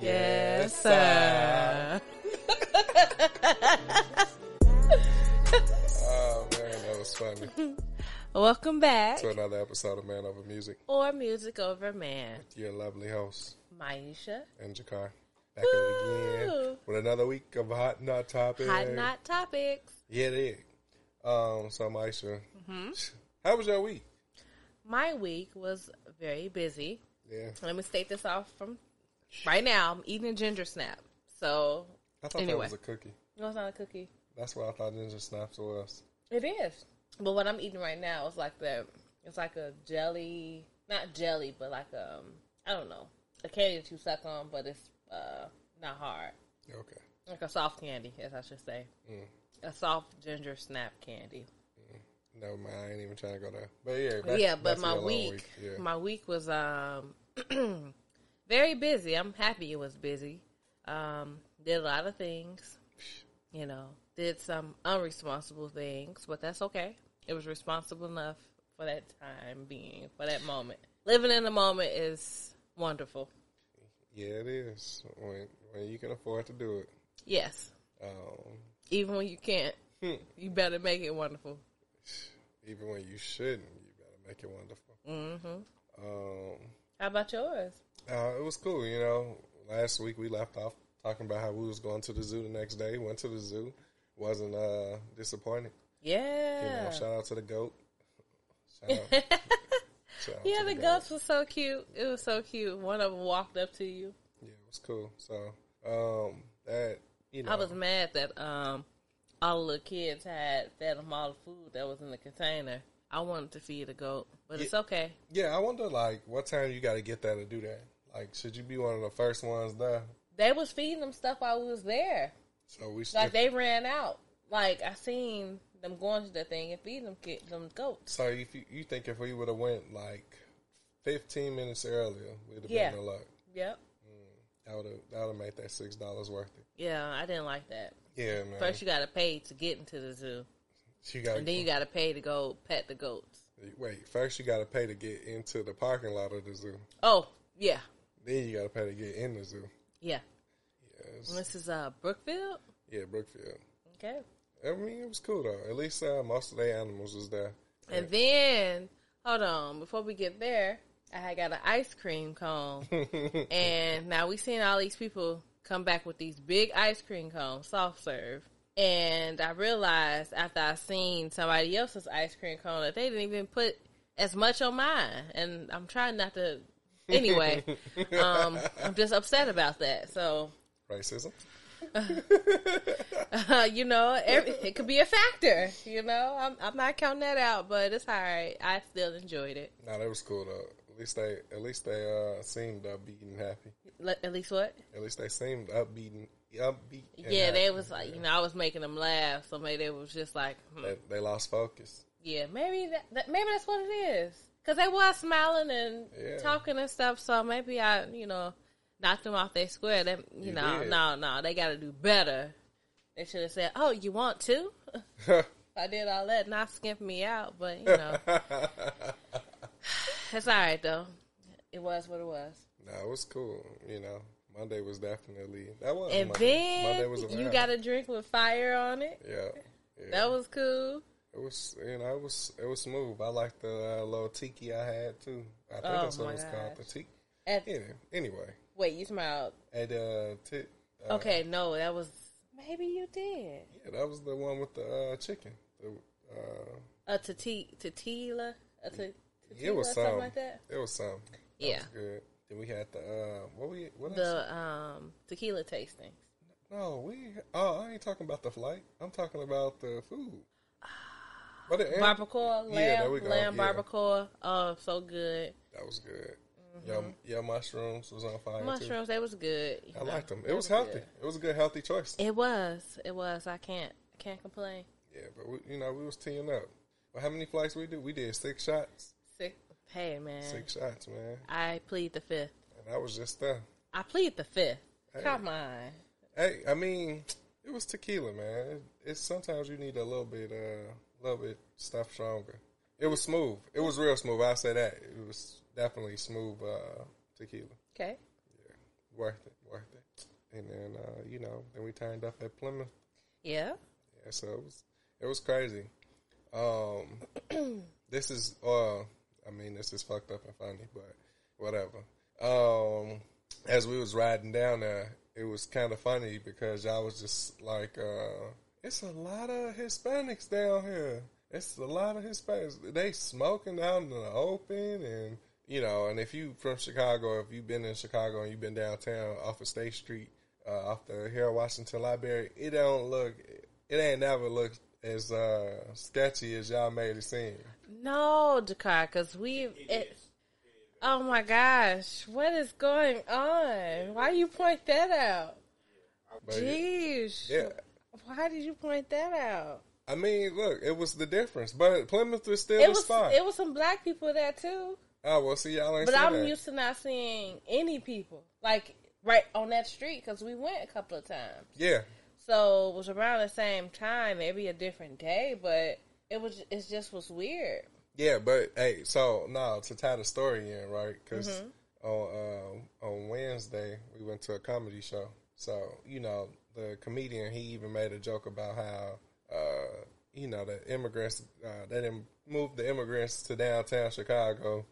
Yes, sir. Oh man, that was funny. Welcome back. to another episode of Man Over Music. Or Music Over Man. Your lovely host Maisha. and Jakar back at it again with another week of hot not topic. Hot Not Topics. Yeah, it is. Um, so Maisha, Mm-hmm. how was your week? My week was very busy. Yeah, Let me state this off from right now. I'm eating a ginger snap. So, I thought that Anyway. was a cookie. no, it's not a cookie. That's what I thought ginger snaps was. It is. But what I'm eating right now is like the it's like a jelly not jelly, but like um I don't know. A candy that you suck on but it's uh not hard. Okay. Like a soft candy, as I should say. Mm. A soft ginger snap candy. No, man, I ain't even trying to go there. But yeah, back- yeah, but my long week, Yeah. my week was um very busy. I'm happy it was busy. Um, did a lot of things, you know. Did some unresponsible things, but that's okay. It was responsible enough for that time being, for that moment. Living in the moment is wonderful. yeah, it is when when you can afford to do it. Yes, Um, even when you can't, hmm, you better make it wonderful. even when you shouldn't, you better make it wonderful. hmm Um, How about yours? Uh, it was cool, you know. Last week we left off talking about how we was going to the zoo the next day. Went to the zoo, wasn't uh, disappointed. Yeah, You know, shout out to the goat. Shout out, shout out yeah. to The goats was so cute. It was so cute. One of them walked up to you. Yeah, it was cool. So um, that you know, I was mad that um all the kids had fed them all the food that was in the container. I wanted to feed a goat, but it's okay. yeah. I wonder like what time you got to get there to do that. Like, should you be one of the first ones there? They was feeding them stuff while we was there. So we Like they ran out. Like I seen them going to the thing and feeding them them goats. So if you, you think if we would have went like fifteen minutes earlier, we'd have Yeah. been in luck. Yep. Mm, that would have that would have made that six dollars worth it. Yeah, I didn't like that. Yeah, man. First, you got to pay to get into the zoo, you got and then you got to pay to go pet the goats. Wait, first you got to pay to get into the parking lot of the zoo. Oh, yeah, Then you got to pay to get in the zoo. yeah. Yes. This is uh Brookfield. Yeah, Brookfield. Okay. I mean, it was cool though. At least uh, most of the animals was there. And then, hold on, before we get there, I had got an ice cream cone. and now we seen all these people come back with these big ice cream cones, soft serve. And I realized after I seen somebody else's ice cream cone that they didn't even put as much on mine. And I'm trying not to. Anyway, um, I'm just upset about that. So, Racism. uh, you know, every, it could be a factor. You know, I'm, I'm not counting that out, but it's all right. I still enjoyed it. No, that was cool though. At least they, at least they uh, seemed upbeat and happy. Le- At least what? At least they seemed upbeat and upbeat. and Yeah, they was like, you know, I was making them laugh, so maybe they was just like, hmm. They, they lost focus. yeah, maybe that, that maybe that's what it is. Cause they were smiling and Yeah. talking and stuff, so maybe I, you know, knocked them off their square. They, you, You know, did. no, no, they got to do better. They should have said, "Oh, you want to?" I did all that, not skimp me out, but you know, it's all right though. It was what it was. no, it was cool. You know, Monday was definitely that was. And Monday. Monday then was you got a drink with fire on it. yeah. yeah. That was cool. It was, you know, it was it was smooth. I liked the uh, little tiki I had too. I think Oh, that's what it was called. The tiki. At, Yeah. Anyway, Wait, you smiled. at uh, t- uh, Okay, no, that was maybe you did Yeah, that was the one with the uh, chicken. The, uh, a tati- tequila, a t- it was something some. like that. It was some. Yeah. was good. Then we had the uh, what we what else? The um tequila tasting. No, we. Oh, I ain't talking about the flight. I'm talking about the food. Barbacoa, lamb, Yeah, lamb Yeah. barbacoa. Oh, so good. that was good. Your your mushrooms was on fire too. Mm-hmm. Mushrooms, they was good. I liked them. It They was healthy. good. It was a good healthy choice. It was. It was. I can't. Can't complain. Yeah, but we, you know we was teeing up. But how many flights we did? We did six shots. Six. Hey man, Six shots, man. I plead the fifth. And I was just there. I plead the fifth. Hey. Come on. Hey, I mean, it was tequila, man. It, it's sometimes you need a little bit, uh, little bit stuff stronger. It was smooth. It was real smooth. I say that. It was definitely smooth uh, tequila. Okay. Yeah, Worth it. worth it. And then uh, you know, then we turned up at Plymouth. Yeah. Yeah, so it was it was crazy. Um, this is uh, I mean, this is fucked up and funny, but whatever. Um, as we was riding down there, it was kind of funny because y'all was just like, uh, it's a lot of Hispanics down here. It's a lot of Hispanics. They smoking out in the open, and you know, and if you from Chicago, if you've been in Chicago and you've been downtown off of State Street, uh, off the Harold Washington Library, it don't look, it ain't never looked as uh, sketchy as y'all made it seem. No, Dakar, because we. It, oh my gosh, what is going on? Why you point that out? But Jeez. yeah, Why did you point that out? I mean, look, it was the difference, but Plymouth was still It the was spot. it was some black people there too, oh well, see, y'all ain't but I'm that. used to not seeing any people like right on that street because we went a couple of times. yeah, So it was around the same time, maybe a different day, but it was it just was weird. Yeah, but hey, so no, to tie the story in, right? Because Mm-hmm. on um, on Wednesday we went to a comedy show. So you know, the comedian he even made a joke about how uh, you know the immigrants uh, they didn't move the immigrants to downtown Chicago.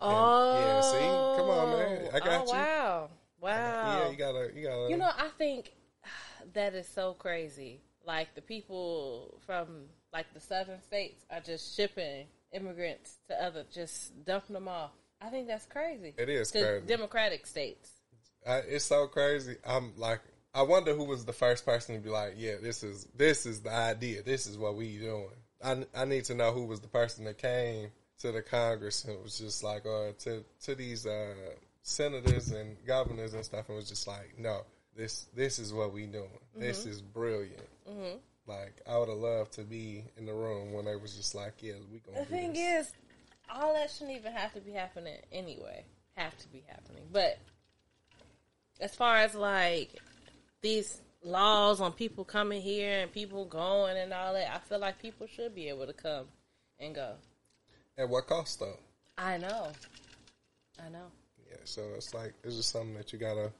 Oh, yeah, see? Come on, man. I got oh, you. Wow, wow. Yeah, you gotta, you gotta. You know, I think that is so crazy. Like the people from like the southern states are just shipping immigrants to other, just dumping them off. I think that's crazy. It is to crazy. democratic states. I, it's so crazy. I'm like, I wonder who was the first person to be like, yeah, this is this is the idea. This is what we doing. I, I need to know who was the person that came to the Congress and was just like, uh, to to these uh, senators and governors and stuff, and was just like, no, this this is what we doing. This is brilliant. Like, I would have loved to be in the room when they was just like, yeah, we gonna. The do thing this. is, all that shouldn't even have to be happening anyway. Have to be happening. But as far as like these laws on people coming here and people going and all that, I feel like people should be able to come and go. at what cost though? I know. I know. Yeah, so it's like it's just something that you gotta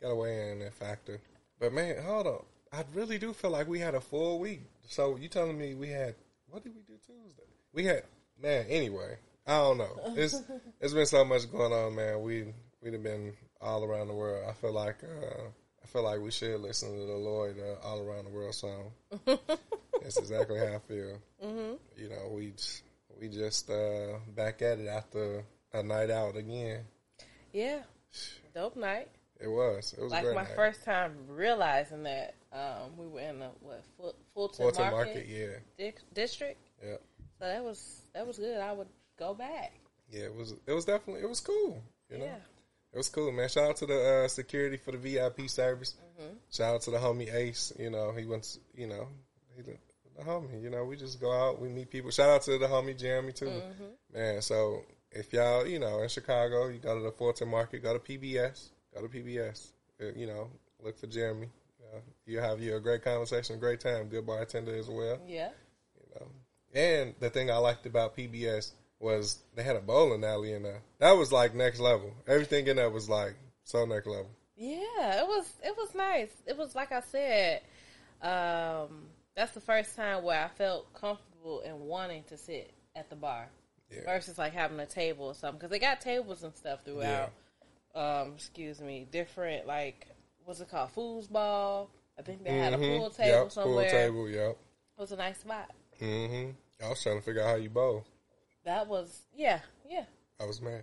gotta weigh in that factor. But man, hold up, I really do feel like we had a full week. So you telling me we had what did we do Tuesday? We had man, anyway. I don't know. It's it's been so much going on, man. We we'd have been all around the world. I feel like uh feel like we should listen to the Lloyd uh, all around the world song. That's exactly how I feel. Mm-hmm. You know, we we just uh, back at it after a night out again. Yeah. Dope night. It was. It was Like my night. first time realizing that um, we were in the what Ful- Fulton, Fulton Market, Market, yeah, di- district. yeah, So that was that was good. I would go back. yeah. It was. It was definitely. It was cool. You know, Yeah. It was cool, man. Shout out to the uh, security for the VIP service. Mm-hmm. Shout out to the homie Ace. You know, he went. You know, he the, the homie. You know, we just go out, we meet people. Shout out to the homie Jeremy too, Mm-hmm. man. So if y'all, you know, in Chicago, you go to the Fulton Market, go to PBS, go to PBS. Uh, you know, look for Jeremy. Uh, you have you a great conversation, great time, good bartender as well. Yeah. you know. And the thing I liked about PBS was they had a bowling alley in there. That was like next level. Everything in there was like so next level. Yeah, it was it was nice. It was like I said, um, that's the first time where I felt comfortable and wanting to sit at the bar Yeah. versus like having a table or something because they got tables and stuff throughout. Um, excuse me, different like what's it called, foosball. I think they had a Mhm. pool table yep, somewhere. Pool table, yep. It was a nice spot. Mm-hmm. I was trying to figure out how you bowl. That was yeah, yeah. I was mad.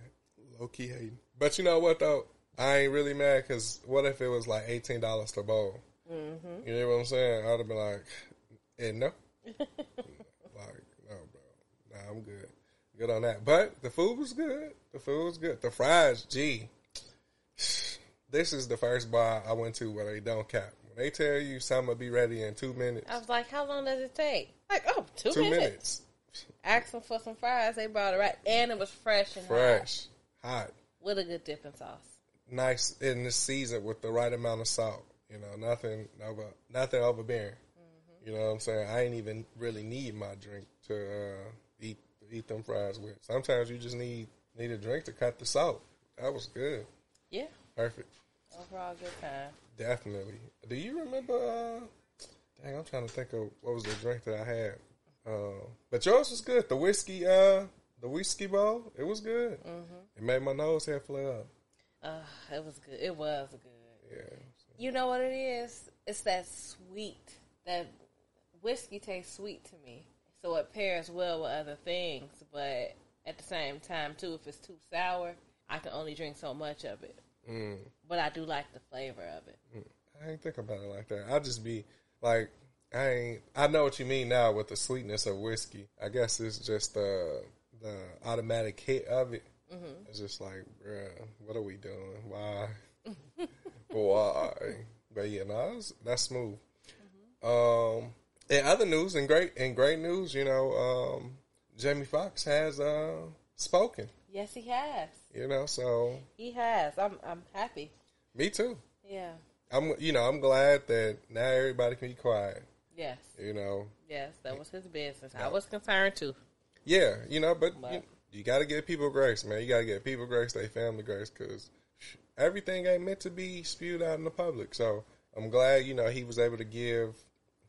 Low key hating. But you know what though? I ain't really mad because what if it was like eighteen dollars to bowl? Mm-hmm. You know what I'm saying? I'd have been like, eh, no. like, no, bro. Nah, I'm good. Good on that. But the food was good. The food was good. The fries, gee. This is the first bar I went to where they don't cap. When they tell you something will be ready in two minutes, I was like, how long does it take? Like, oh, two, two minutes. minutes. Asking for some fries, they brought it right, and it was fresh and hot Fresh, hot. with a good dipping sauce. nice in this season with the right amount of salt. You know, nothing over nothing overbearing. You know what I'm saying? I ain't even really need my drink to uh, eat eat them fries with. Sometimes you just need need a drink to cut the salt. That was good. Yeah. Perfect. Overall, good time. Definitely. Do you remember? Uh, dang, I'm trying to think of what was the drink that I had. Uh, but yours was good. The whiskey, uh, the whiskey bowl, it was good. Mm-hmm. It made my nose hair flare up. Uh, it was good. It was good. Yeah. You know what it is? It's that sweet. That whiskey tastes sweet to me, so it pairs well with other things. But at the same time, too, if it's too sour, I can only drink so much of it. Mm. But I do like the flavor of it. I ain't think about it like that. I just be like, I ain't. I know what you mean now with the sweetness of whiskey. I guess it's just the the automatic hit of it. Mm-hmm. It's just like, bruh, what are we doing? Why? Why? But yeah, no, that's, that's smooth. Um, in other news, and great, and great news, you know, um, Jamie Foxx has uh, spoken. Yes, he has. You know, so He has. I'm. I'm happy. me too. Yeah. I'm, you know, I'm glad that now everybody can be quiet. Yes. You know, Yes. That was his business. I was concerned too. Yeah, you know, but But- you, you got to give people grace, man. You got to give people grace, they family grace, because everything ain't meant to be spewed out in the public. So I'm glad, you know, he was able to give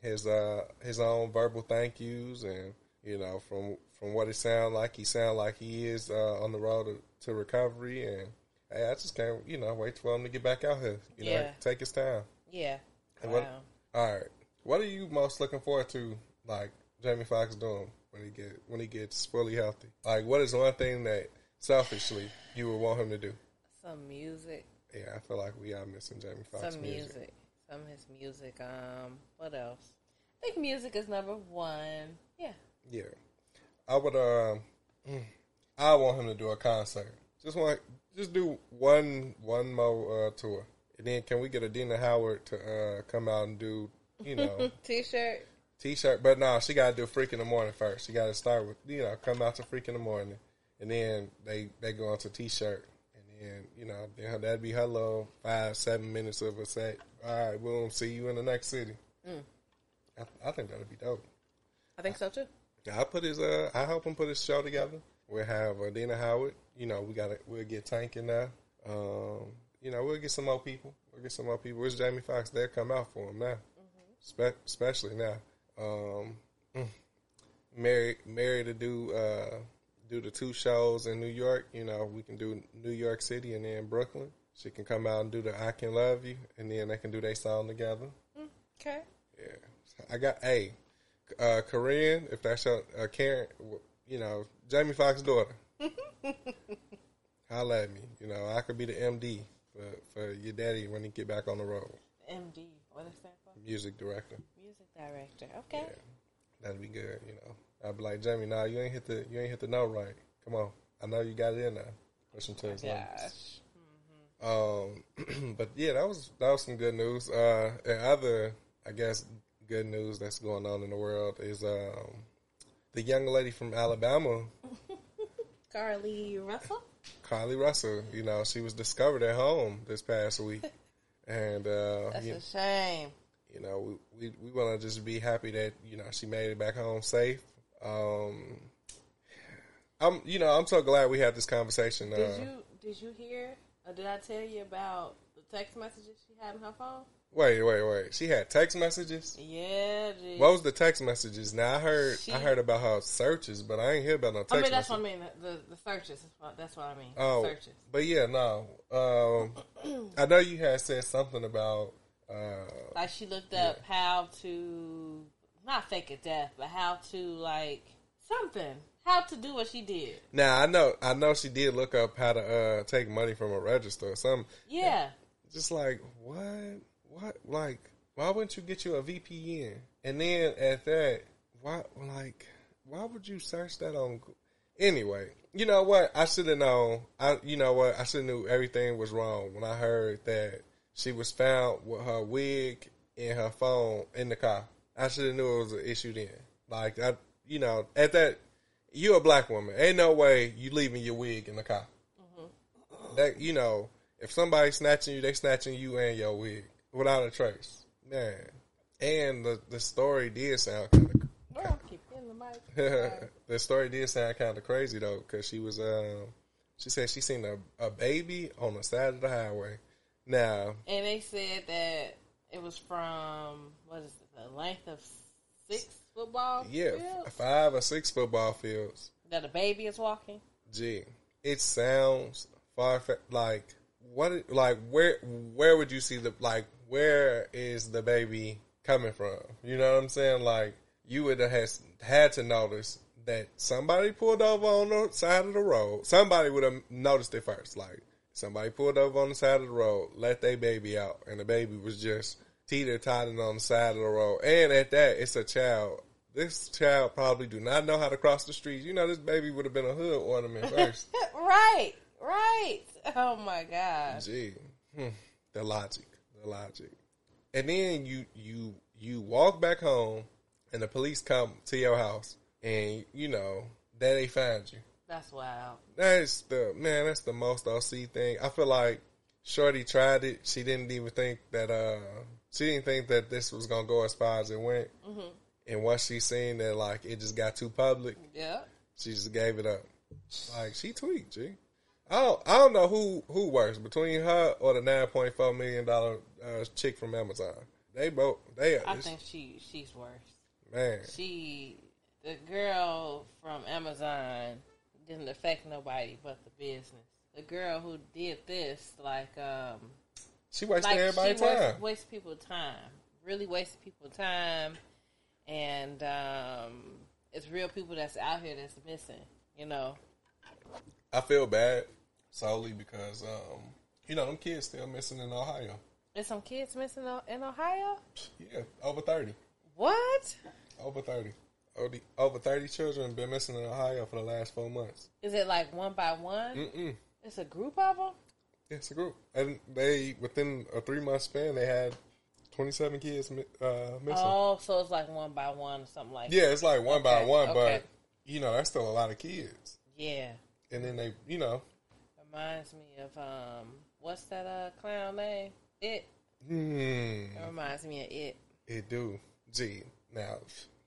his uh his own verbal thank yous, and you know, from from what it sounded like, he sounded like he is uh, on the road to, to recovery, and hey, I just can't, you know, wait for him to get back out here. You know, Yeah. take his time. Yeah. Wow. what- All right, what are you most looking forward to, like Jamie Foxx doing when he get when he gets fully healthy? Like, what is one thing that selfishly you would want him to do? Some music. Yeah, I feel like we are missing Jamie Foxx Some music. music. Some of his music. Um. What else? I think music is number one. Yeah. Yeah, I would. Um, mm, I want him to do a concert. Just want, just do one one more uh, tour, and then can we get Adina Howard to uh, come out and do, you know, T-shirt. T-shirt, but no, she got to do Freak in the Morning first. She got to start with, you know, come out to Freak in the Morning, and then they they go on to T-shirt, and then you know then that'd be her little five seven minutes of a set. All right, we'll see you in the next city. I, I think that'd be dope. I think so too. I put his uh, I help him put his show together. We'll have uh, Dina Howard. You know, we got to we'll get Tank in there. Um, you know, we'll get some more people. We'll get some more people. It's Jamie Foxx. They'll come out for him now, Spe- especially now. Um, mm. Mary, Mary to do uh, do the two shows in New York. You know, we can do New York City and then Brooklyn. She can come out and do the "I Can Love You," and then they can do their song together. Okay. Yeah, I got a uh, Korean. If that's your uh, Karen, you know Jamie Foxx's daughter. Holla at me. You know I could be the MD for for your daddy when he get back on the road. MD. What is that? Music director. Music director. Okay. Yeah, that'd be good. You know, I'd be like Jamie. Nah, you ain't hit the you ain't hit the note right. Come on, I know you got it in there. Push some to his limits. Gosh. Um, but yeah, that was that was some good news. Uh, and other, I guess, good news that's going on in the world is um, the young lady from Alabama, Carlee Russell. Carlee Russell. You know, she was discovered at home this past week, and uh, That's you, a shame. You know, we we, we want to just be happy that you know she made it back home safe. Um, I'm, you know, I'm so glad we had this conversation. Did uh, you did you hear or did I tell you about the text messages she had on her phone? Wait, wait, wait. She had text messages. Yeah. Dude. What was the text messages? Now I heard She- I heard about her searches, but I ain't hear about no text I mean, that's messages. what I mean. The the, the searches. That's what I mean. Oh, searches. but yeah, no. Um, I know you had said something about. Uh, Like she looked up how to not fake a death, but how to like something. How to do what she did. now I know I know she did look up how to uh, take money from a register or something. Yeah. Just like what, what, like why wouldn't you get you a VPN? And then at that, why, like, why would you search that on? Anyway, you know what? I should have known. I, you know what? I should have knew everything was wrong when I heard that she was found with her wig and her phone in the car. I should have knew it was an issue then. Like I, you know, at that, you a black woman. Ain't no way you leaving your wig in the car. That you know, if somebody's snatching you, they snatching you and your wig without a trace, man. And the the story did sound kind of Well, the the story did sound kind of crazy though, because she was um, she said she seen a, a baby on the side of the highway, Now, And they said that it was from what is it, the length of six football yeah, fields five or six football fields. that a baby is walking. Gee, it sounds far like what? Like where? Where would you see the like? Where is the baby coming from? You know what I'm saying? Like you would have has, had to notice that somebody pulled over on the side of the road. Somebody would have noticed it first. Like somebody pulled over on the side of the road, let their baby out, and the baby was just teeter tottering on the side of the road. And at that, it's a child. This child probably do not know how to cross the street. You know, this baby would have been a hood ornament first. right, right. Oh my god. Gee, hmm, the logic, the logic. And then you you you walk back home, and the police come to your house, and you know that they find you. That's wild. That's the man. That's the most OC thing. I feel like Shorty tried it. She didn't even think that. uh She didn't think that this was gonna go as far as it went. And once she seen that, like it just got too public, Yeah. she just gave it up. Like she tweaked, G. I don't, I don't know who who works between her or the nine point four million dollar uh, chick from Amazon. They both they are I think she she's worse. man. She the girl from Amazon didn't affect nobody but the business. The girl who did this, like um She wasted like everybody's she time. wastes people's time. Really wastes people's time, and um, it's real people that's out here that's missing. You know, I feel bad solely because um, you know them kids still missing in Ohio. there's some kids missing in Ohio. Yeah, over thirty, What over thirty, over, over thirty children been missing in Ohio for the last four months. is it? Like one by one? Mm-mm. It's a group of them. It's a group, and they within a three month span they had twenty seven kids uh, missing. Oh, so it's like one by one or something like. Yeah, it's like one by one, okay. but you know that's still a lot of kids. Yeah. And then they, you know, Reminds me of um, what's that uh clown name? It. hmm, It reminds me of it. it do. Gee, now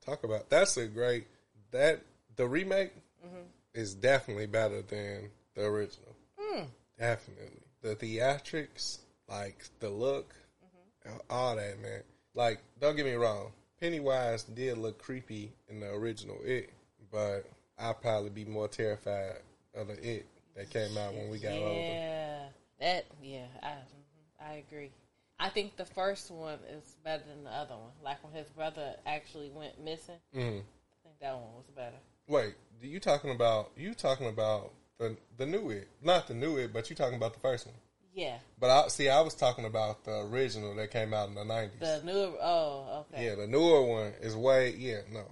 talk about that's a great that the remake mm-hmm. is definitely better than the original. Hmm. Definitely the theatrics, like the look, mm-hmm. all that man. Like, don't get me wrong, Pennywise did look creepy in the original It, but I'd probably be more terrified of the It that came out when we got older. yeah, that yeah, I mhm, I agree. I think the first one is better than the other one. Like when his brother actually went missing, Mhm. I think that one was better. Wait, you talking about you talking about the the new it, not the new it, but you talking about the first one. Yeah, But I see, I was talking about the original that came out in the nineties. the new. Oh, okay. Yeah, the newer one is way yeah no.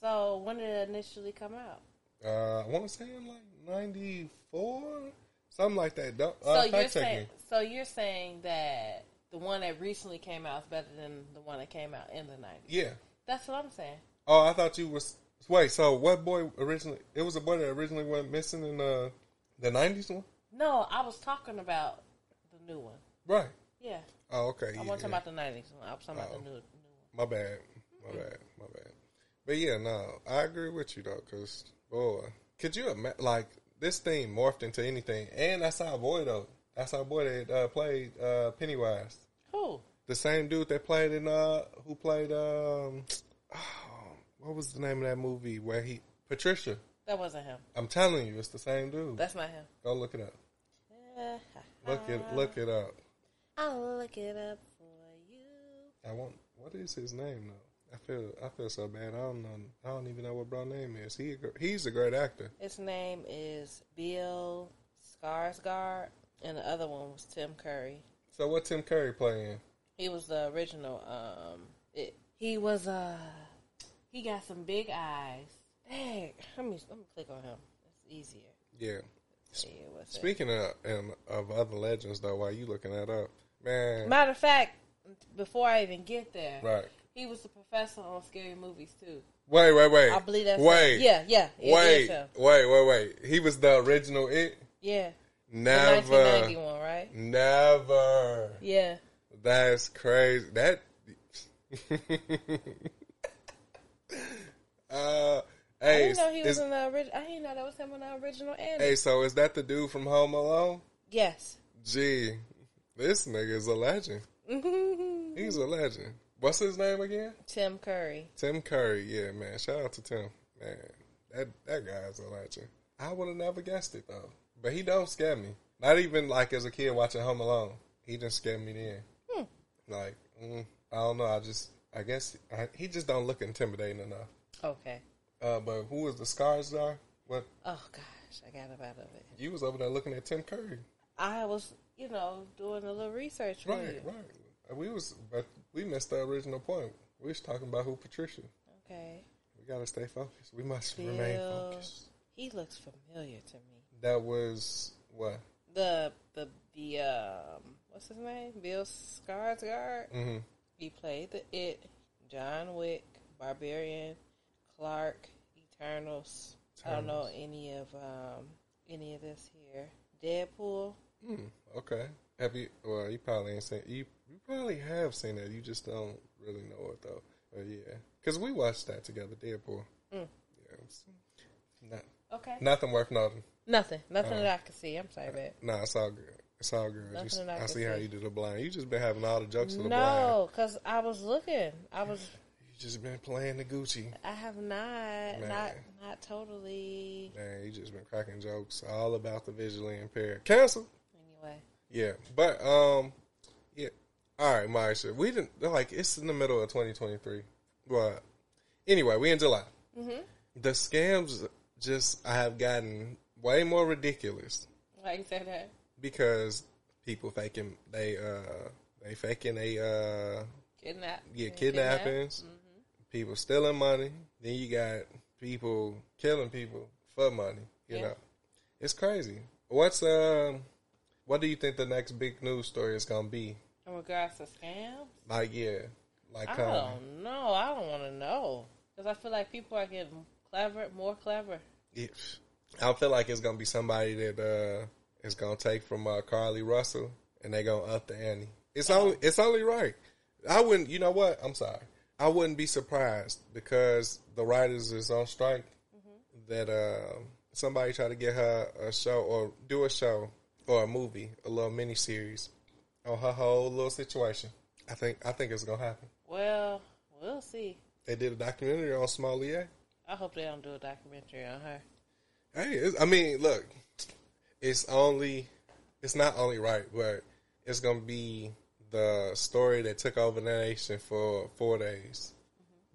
So when did it initially come out? Uh, I want to say in like ninety four, something like that. Don't So uh, you're saying, so you're saying that the one that recently came out is better than the one that came out in the nineties. Yeah. That's what I'm saying. Oh, I thought you was wait. So what boy originally? It was a boy that originally went missing in the the nineties one, No, I was talking about the new one. right? Yeah, Oh, okay. I yeah, wasn't yeah. talking about the nineties one. I was talking about Oh. the new, new one. My bad. My bad. My bad. But yeah, no, I agree with you though, because boy, could you imagine like this thing morphed into anything? And that's our boy though. That's our boy that uh, played uh, Pennywise, Who? the same dude that played in uh, who played um, what was the name of that movie where he Patricia? That wasn't him. I'm telling you, it's the same dude. That's not him. Go look it up. Look it look it up. I'll look it up for you. I want. What is his name though? I feel I feel so bad. I don't know. I don't even know what bro name is. He he's a great actor. His name is Bill Skarsgård, and the other one was Tim Curry. So what Tim Curry playing? He was the original. Um, it, he was uh, he got some big eyes. Dang, let me let me click on him. It's easier. Yeah. See what's it. Speaking of and of other legends though, while you looking that up, man. Matter of fact, before I even get there, right. he was the professor on Scary Movies too. Wait, wait, wait. I believe that's wait. him. Yeah, yeah. it Wait, is wait, wait, wait. He was the original it. Yeah. The Never, 1991, right? never. That's crazy. That. uh, I hey, didn't know he was in the original. I didn't know that was him in the original hey, so is that the dude from Home Alone? Yes. Gee, This nigga is a legend. He's a legend. What's his name again? Tim Curry. Tim Curry. Yeah, man. Shout out to Tim. Man, that that guy's a legend. I would have never guessed it though. But he don't scare me. Not even like as a kid watching Home Alone. He just scared me then. Like, mm, I don't know. I just, I guess I, he just don't look intimidating enough. Okay. Uh, but who was the scars are? What Oh gosh, I got about of it. you was over there looking at Tim Curry. I was, you know, doing a little research for Right, right. We was, but we missed the original point. We was talking about who Patricia. Okay. We gotta stay focused. We must Bill. remain focused. He looks familiar to me. That was what? The the the um what's his name? Bill Skarsgård. hmm He played the It, John Wick, Barbarian, Clark, Eternals. I don't know any of um any of this here. Deadpool. Mm, okay. Have you? Well, you probably ain't seen. You you probably have seen that. You just don't really know it though. But yeah, because we watched that together. Deadpool. Mm. Yeah. Not, Okay. nothing worth noting. Nothing. Nothing Uh, that I can see. I'm sorry, babe. Nah, it's all good. It's all good. You- I I see how you did the blind. You just been having all the jokes for the blind. No, because I was looking. I was. You just been playing the Gucci. I have not. Man. Not. Not totally. Man, you just been cracking jokes all about the visually impaired. Cancel. Anyway. Yeah, but um, yeah. All right, Marsha. We didn't like it's in the middle of 2023. But anyway, we in July. Mm-hmm. The scams just I have gotten way more ridiculous Why you say that? Because people faking they uh they faking they uh Kidnap. yeah Kidnap. kidnappings, people stealing money. Then you got people killing people for money. You Yeah. know, it's crazy. What's um, what do you think the next big news story is gonna be? In regards to scams, Like yeah, like I um, don't know. I don't want to know because I feel like people are getting clever, more clever. yeah, I feel like it's gonna be somebody that uh is gonna take from uh, Carlee Russell and they gonna up the ante. It's only it's only right. I wouldn't. You know what? I'm sorry. I wouldn't be surprised because the writers is on strike. That uh, somebody try to get her a show or do a show or a movie, a little mini series on her whole little situation. I think I think it's gonna happen. Well, we'll see. They did a documentary on Smollett. I hope they don't do a documentary on her. Hey, I mean, look, it's only, it's not only right, but it's gonna be the story that took over the nation for four days.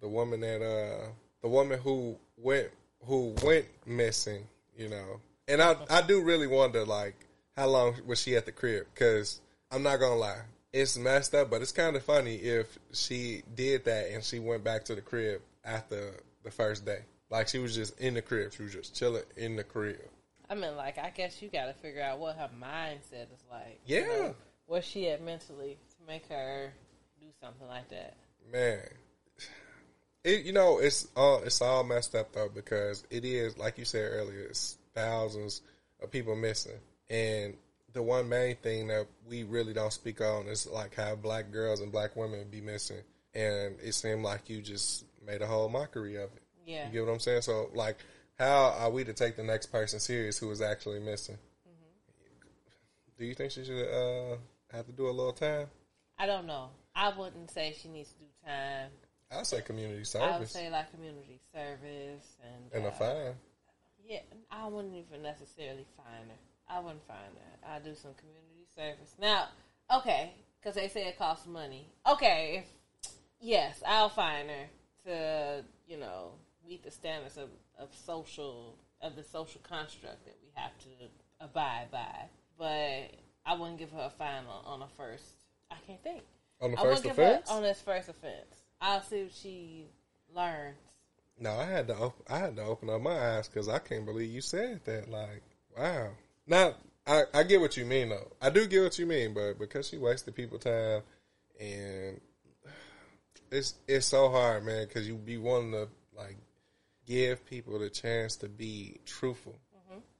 The woman that, uh, the woman who went, who went missing, you know, and I, I do really wonder, like, how long was she at the crib? Because I'm not gonna lie, it's messed up, but it's kind of funny if she did that and she went back to the crib after the first day. Like she was just in the crib. She was just chilling in the crib. I mean, like, I guess you got to figure out what her mindset is like. Yeah. You know, where she at mentally to make her do something like that. Man, it you know it's all it's all messed up though because it is like you said earlier. It's thousands of people missing, and the one main thing that we really don't speak on is like how black girls and black women be missing, and it seemed like you just made a whole mockery of it. Yeah. You get what I'm saying? So like, how are we to take the next person serious who is actually missing? Do you think she should uh, have to do a little time? I don't know. I wouldn't say she needs to do time. I'd say community service. I would say like community service and and uh, a fine. Yeah, I wouldn't even necessarily find her. I wouldn't find her. I'd do some community service now. Okay, because they say it costs money. Okay, if, yes, I'll find her to you know meet the standards of, of social of the social construct that we have to abide by. But I wouldn't give her a fine on, on a first. I can't think. On the I first offense? on this first offense. I'll see what she learns. No, I had to. Op- I had to open up my eyes because I can't believe you said that. Like, wow. Now, I, I get what you mean though. I do get what you mean, but because she wasted people time, and it's it's so hard, man. Because you be wanting to like give people the chance to be truthful,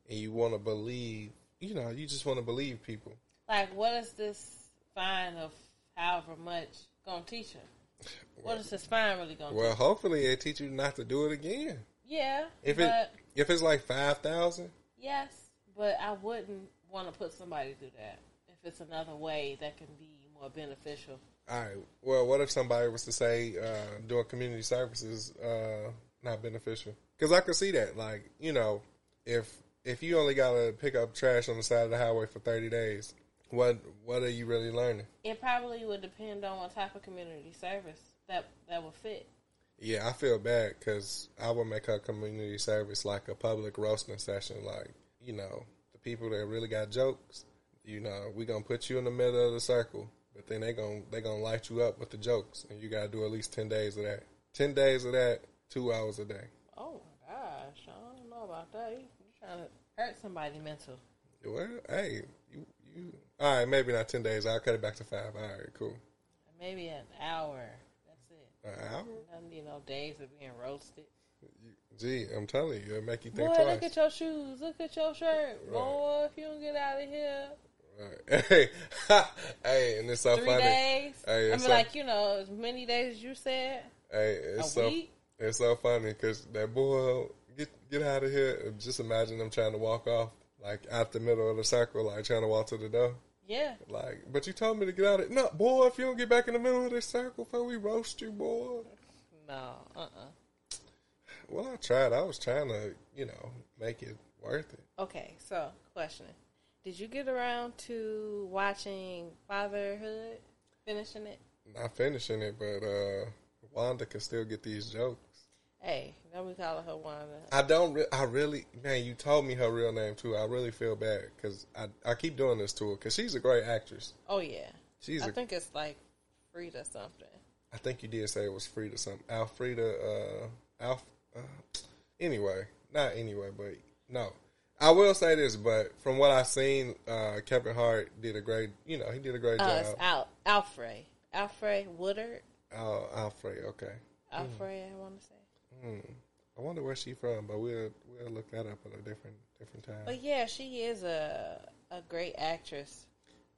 and you want to believe. You know, you just want to believe people. Like, what is this fine of however much gonna teach them? her? What is this fine really gonna Well, teach? hopefully, it teach you not to do it again. Yeah, If but it if it's like five thousand, yes, but I wouldn't want to put somebody through that if if it's another way that can be more beneficial. All right. Well, what if somebody was to say uh, doing community services uh, not beneficial? Because I could see that. Like, you know, if if you only got to pick up trash on the side of the highway for thirty days, what what are you really learning? It probably would depend on what type of community service that that would fit. Yeah, I feel bad because I would make her community service like a public roasting session. Like, you know, the people that really got jokes, you know, we gonna put you in the middle of the circle, but then they gonna they gonna light you up with the jokes, and you gotta do at least ten days of that. Ten days of that, two hours a day. Oh my gosh, I don't know about that. You, you trying to hurt somebody mental? Well, hey, you you all right? Maybe not ten days. I'll cut it back to five. All right, cool. Maybe an hour. That's it. An hour? Doesn't need no days of being roasted. Gee, I'm telling you, it'll make you think Boy, twice. look at your shoes. Look at your shirt. Right. Boy, if you don't get out of here, Right. Hey, hey, and it's so three funny. days. Hey, I mean, so- like you know, as many days as you said. Hey, A it's so week? It's so funny because that boy get get out of here. Just imagine them trying to walk off like out the middle of the circle, like trying to walk to the door. Yeah. Like, but you told me to get out of it. No, boy, if you don't get back in the middle of this circle before we roast you, boy. No. Uh. uh Well, I tried. I was trying to, you know, make it worth it. Okay. So, question: Did you get around to watching Fatherhood? Finishing it? Not finishing it, but uh Wanda can still get these jokes. Hey, we call her Wanda. I don't. Re- I really, man. You told me her real name too. I really feel bad because I I keep doing this to her because she's a great actress. Oh yeah. She's I a think it's like Frida something. I think you did say it was Frida something. Alfreda, uh, Alf. Uh, anyway, not anyway, but no. I will say this, but from what I've seen, uh, Kevin Hart did a great. You know, he did a great Uh, job. it's Al Alfred. Alfre Woodard. Oh, Alfred. Okay. Alfred, I want to say. Hmm. I wonder where she from, but we'll we'll look that up at a different different time. But yeah, she is a a great actress.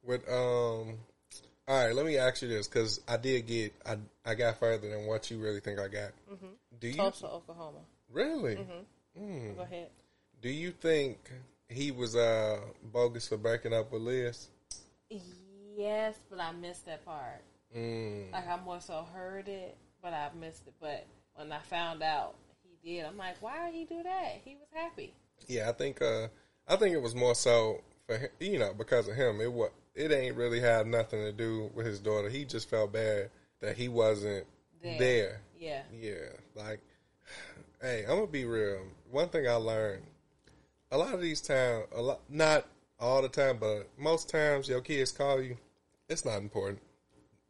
With um, all right, let me ask you this because I did get I I got further than what you really think I got. Do you Tulsa, Oklahoma. really? Mm-hmm. Mm. Go ahead. Do you think he was uh bogus for breaking up with Liz? Yes, but I missed that part. Mm. Like I more so heard it, but I missed it. But when I found out he did, I'm like, why did he do that? He was happy. Yeah, I think uh I think it was more so for him, you know because of him. It was it ain't really have nothing to do with his daughter. He just felt bad that he wasn't There. there. Yeah. Yeah, like, hey, I'm gonna be real. One thing I learned, a lot of these times, a lot, not all the time, but most times your kids call you, it's not important.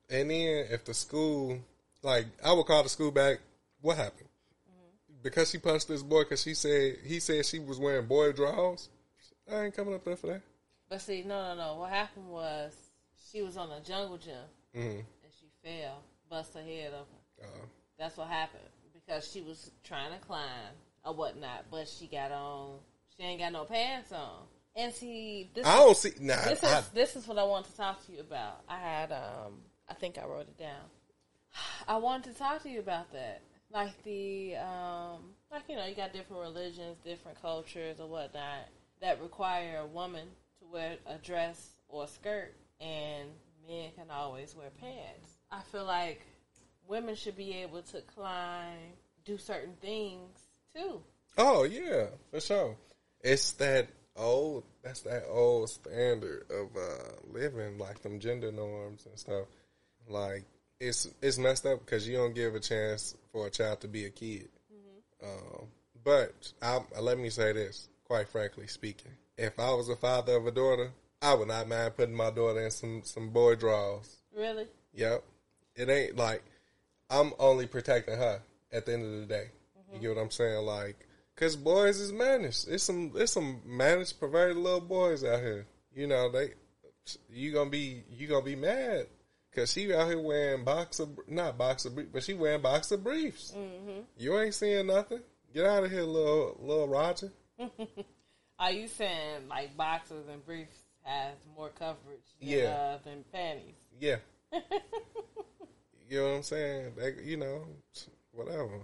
And then if the school, like, I would call the school back. What happened? Because she punched this boy because she said he said she was wearing boy drawers. I ain't coming up there for that. But see, no, no, no. What happened was she was on a jungle gym Mm-hmm. and she fell, bust her head open. Uh, That's what happened because she was trying to climb or whatnot, but she got on. She ain't got no pants on. And see, this I is, don't see. Nah, this I, is this is what I want to talk to you about. I had um, I think I wrote it down. I wanted to talk to you about that, like the um, like you know, you got different religions, different cultures, or whatnot that require a woman to wear a dress or a skirt, and men can always wear pants. I feel like women should be able to climb, do certain things too. Oh yeah, for sure. It's that old. That's that old standard of uh, living, like them gender norms and stuff. Like it's it's messed up because you don't give a chance for a child to be a kid. Um, but I, let me say this, quite frankly speaking, if I was a father of a daughter, I would not mind putting my daughter in some some boy draws. Really? Yep. It ain't like I'm only protecting her at the end of the day. You get what I'm saying? Like, cause boys is managed. It's some it's some managed, perverted little boys out here. You know they you gonna be you gonna be mad because she out here wearing boxer not boxer briefs, but she wearing boxer briefs. Mm-hmm. You ain't seeing nothing. Get out of here, little little Roger. Are you saying like boxers and briefs has more coverage than, Yeah. uh, than panties? Yeah. you know what I'm saying? They, you know, whatever.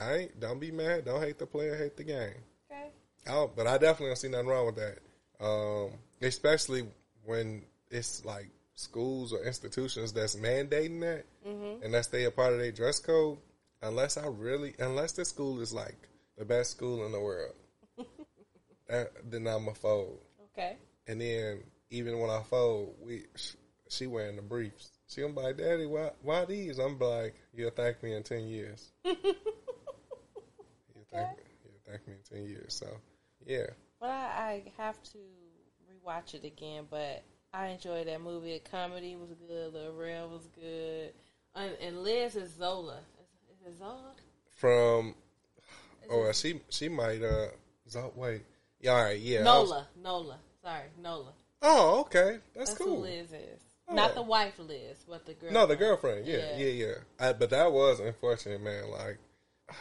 I ain't. Don't be mad. Don't hate the player. Hate the game. Okay. I but I definitely don't see nothing wrong with that. Um, especially when it's like schools or institutions that's mandating that, mm-hmm. and that's they a part of their dress code. Unless I really, unless the school is like the best school in the world, that, then I'm a fold. Okay. And then even when I fold, we sh- she wearing the briefs. She gonna be like, "Daddy, why why these?" I'm like, "You'll thank me in ten years." you'll thank me. You'll thank me in ten years. So, yeah. Well, I, I have to rewatch it again. But I enjoyed that movie. The comedy was good. The rail was good. And, and Liz is Zola. Is, is it Zola? From oh, uh, she she might uh zo- wait. Yeah, all right, yeah. I was- Nola. Nola. Sorry, Nola. oh, okay, that's, That's cool. who Liz is. Oh. Not the wife Liz, but the girl. No, the girlfriend. Yeah, Yeah. yeah, yeah. I, but that was unfortunate, man. Like,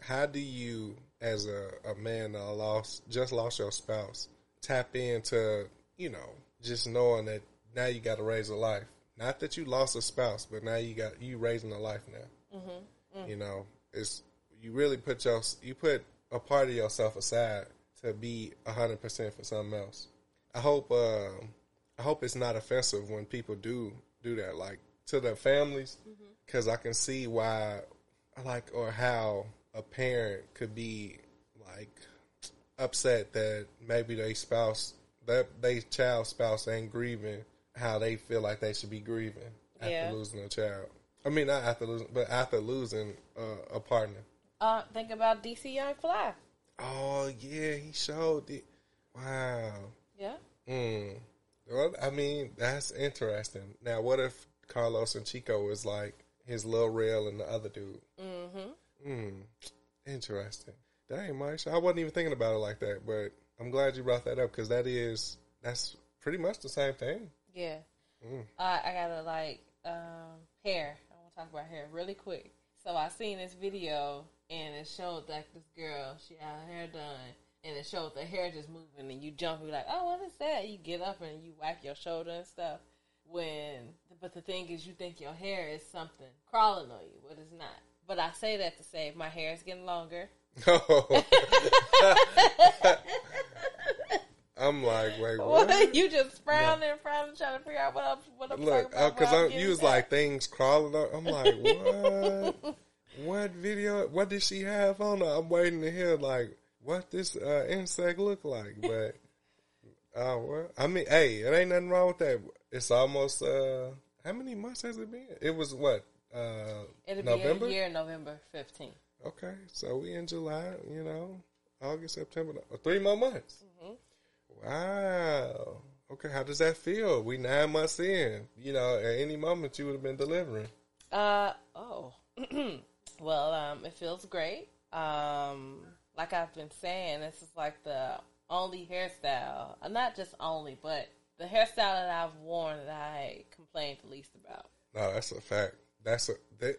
how do you, as a, a man that lost just lost your spouse, tap into you know just knowing that now you got to raise a life. Not that you lost a spouse, but now you got you raising a life now. Mm-hmm. You know, it's you really put your you put a part of yourself aside to be hundred percent for something else. I hope um I hope it's not offensive when people do do that, like to their families, because I can see why, like, or how a parent could be like upset that maybe their spouse, that they child spouse ain't grieving how they feel like they should be grieving after Yeah. losing a child. I mean, not after losing, but after losing uh, a partner. Uh, think about DC Young Fly. Oh yeah, he showed it. Wow. Yeah. Mm. Well, I mean, that's interesting. Now, what if Carlos and Chico was like his little rail and the other dude? Mm-hmm. Mm. Interesting. Dang, Maisha, I wasn't even thinking about it like that, but I'm glad you brought that up because that is that's pretty much the same thing. Yeah. Mm. Uh, I gotta like um, hair. I want to talk about hair really quick. So I seen this video and it showed like this girl. She had her hair done, and it showed the hair just moving, and you jump. You like, oh, what is that? You get up and you whack your shoulder and stuff. When, but the thing is, you think your hair is something crawling on you, but it's not. But I say that to say my hair is getting longer. I'm like, wait, what? What? you just frowning and frowning, trying to figure out what I'm what I'm Look, talking about. because I'm you was that. like things crawling up. I'm like, what? what video? What did she have on her? I'm waiting to hear like what this uh, insect look like. But uh, well, I mean, hey, it ain't nothing wrong with that. It's almost uh, how many months has it been? It was what uh, It'll November. be a year, November fifteenth. Okay, so we in July. You know, August, September, uh, three more months. Mm-hmm. Wow. Okay, how does that feel? We nine months in. You know, at any moment you would have been delivering. Uh oh. well, um, it feels great. Um, like I've been saying, this is like the only hairstyle. Uh, not just only, but the hairstyle that I've worn that I complained the least about. No, that's a fact. That's a that.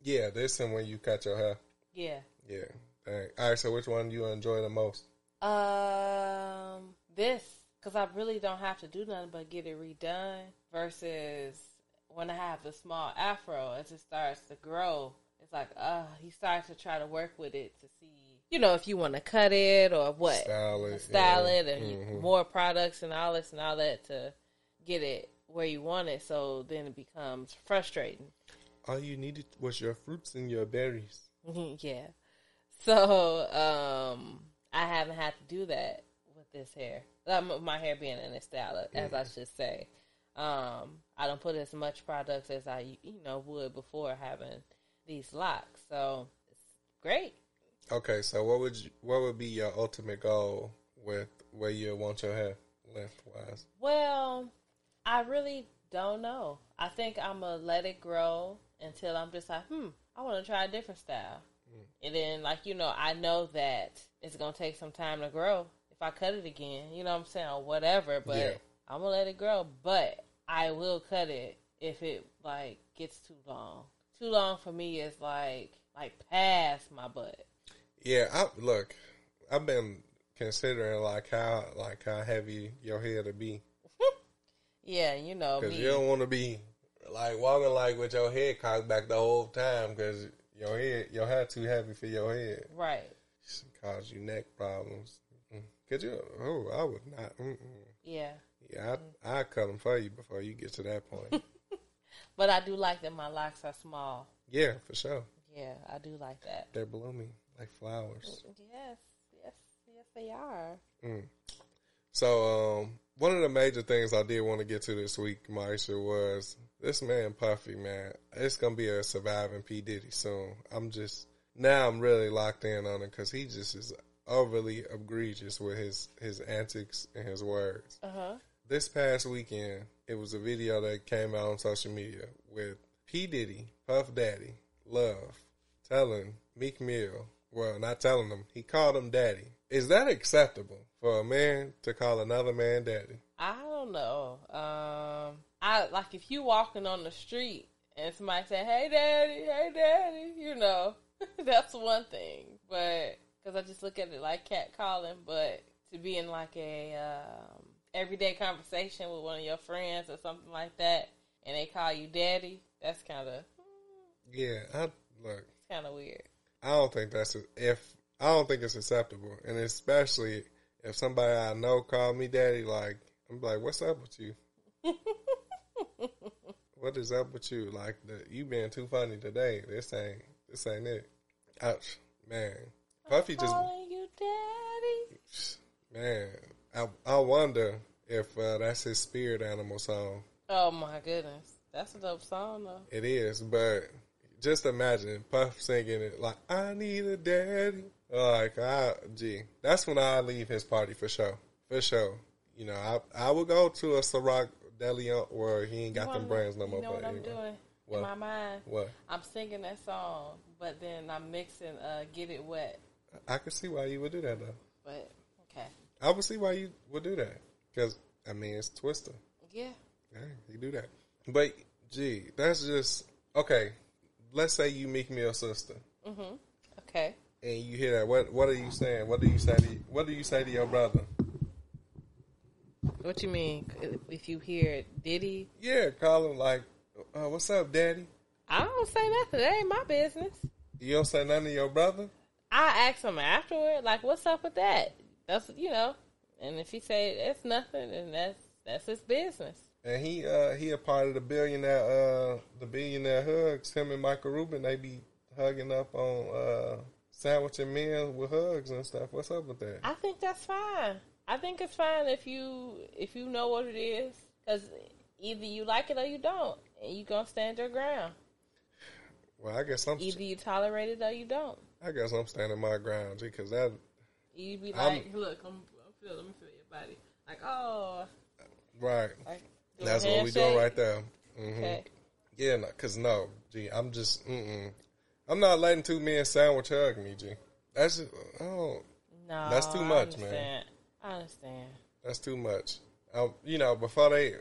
Yeah, this and when you cut your hair. Yeah. Yeah. Dang. All right. So which one do you enjoy the most? Um, this because I really don't have to do nothing but get it redone. Versus when I have the small afro, as it starts to grow, it's like, uh, he starts to try to work with it to see, you know, if you want to cut it or what, Style it. style yeah. it, and Mhm. more products and all this and all that to get it where you want it. So then it becomes frustrating. All you needed was your fruits and your berries. yeah. So um, I haven't had to do that with this hair. My hair being in a style, as I should say. Um, I don't put as much products as I you know would before having these locks. So it's great. Okay, so what would you, what would be your ultimate goal with where you want your hair length wise? Well, I really don't know. I think I'm gonna let it grow until I'm just like, hmm, I want to try a different style. Mm. And then, like you know, I know that it's gonna take some time to grow. If I cut it again, you know what I'm saying, or whatever. But Yeah. I'm gonna let it grow. But I will cut it if it like gets too long. Too long for me is like like past my butt. Yeah, I look. I've been considering like how like how heavy your hair to be Yeah, you know because you don't want to be like walking like with your head cocked back the whole time because your head your hair too heavy for your head. right. Cause you neck problems, Could you? Oh, I would not. Mm-mm. Yeah. Yeah, I I cut them for you before you get to that point. But I do like that my locks are small. yeah, for sure. Yeah, I do like that. They're blooming like flowers. Yes, yes, yes, they are. So, um, one of the major things I did want to get to this week, Maisha, was this man Puffy, man. It's gonna be a surviving P Diddy soon. I'm just now I'm really locked in on it because he just is overly egregious with his his antics and his words. Uh huh. This past weekend, it was a video that came out on social media with P Diddy, Puff Daddy, Love, telling Meek Mill, well, not telling him, he called him Daddy. Is that acceptable for a man to call another man Daddy? I don't know. Um, I like if you walking on the street and somebody say, "Hey, daddy, hey, daddy," you know, that's one thing. But because I just look at it like cat calling, but to be in like a um, everyday conversation with one of your friends or something like that, and they call you daddy, that's kind of Yeah, I look. kind of weird. I don't think that's a, if I don't think it's acceptable, and especially if somebody I know called me daddy, like I'm like, what's up with you? what is up with you? Like the, you being too funny today. This ain't this ain't it. Ouch, man. Puffy just Calling you daddy. man. I I wonder if uh, that's his spirit animal song. Oh my goodness, that's a dope song though. It is, but just imagine Puff singing it like "I need a daddy." Like, I, gee, that's when I leave his party for sure, for sure. You know, I I will go to a Ciroc Deli where he ain't got them brands no more. You know what I'm anyway. doing What? in my mind? What? I'm singing that song, but then I'm mixing uh, "Get It Wet." I can see why you would do that though. But okay, I would see why you would do that because I mean it's Twista. yeah, Yeah, you do that. But gee, that's just okay. Let's say you meet me a sister. Mhm. Okay. and you hear that, what what are you saying? What do you say to what do you say to your brother? What you mean? If you hear Diddy, Yeah, call him like, uh, "What's up, Daddy?" I don't say nothing. That ain't my business. You don't say nothing to your brother. I ask him afterward, like, "What's up with that?" That's you know, and if he say it's nothing, then that's that's his business. And he uh he a part of the billionaire uh the billionaire hugs. Him and Michael Rubin they be hugging up on uh sandwiching men with hugs and stuff. What's up with that? I think that's fine. I think it's fine if you if you know what it is, because either you like it or you don't, and you gonna stand your ground. Well, I guess I'm Either you tolerate it or you don't. I guess I'm standing my ground because that You be I'm- like, look, I'm, I'm feel, let me feel your body. Like, oh, right. like That's what we doing right there. Mm-hmm. Okay. Yeah, no, cause no, G, I'm just, mm-mm. I'm not letting two men sandwich hug me, G. That's just, oh, No, That's too much, man. I understand. that's too much. Um, you know, before they,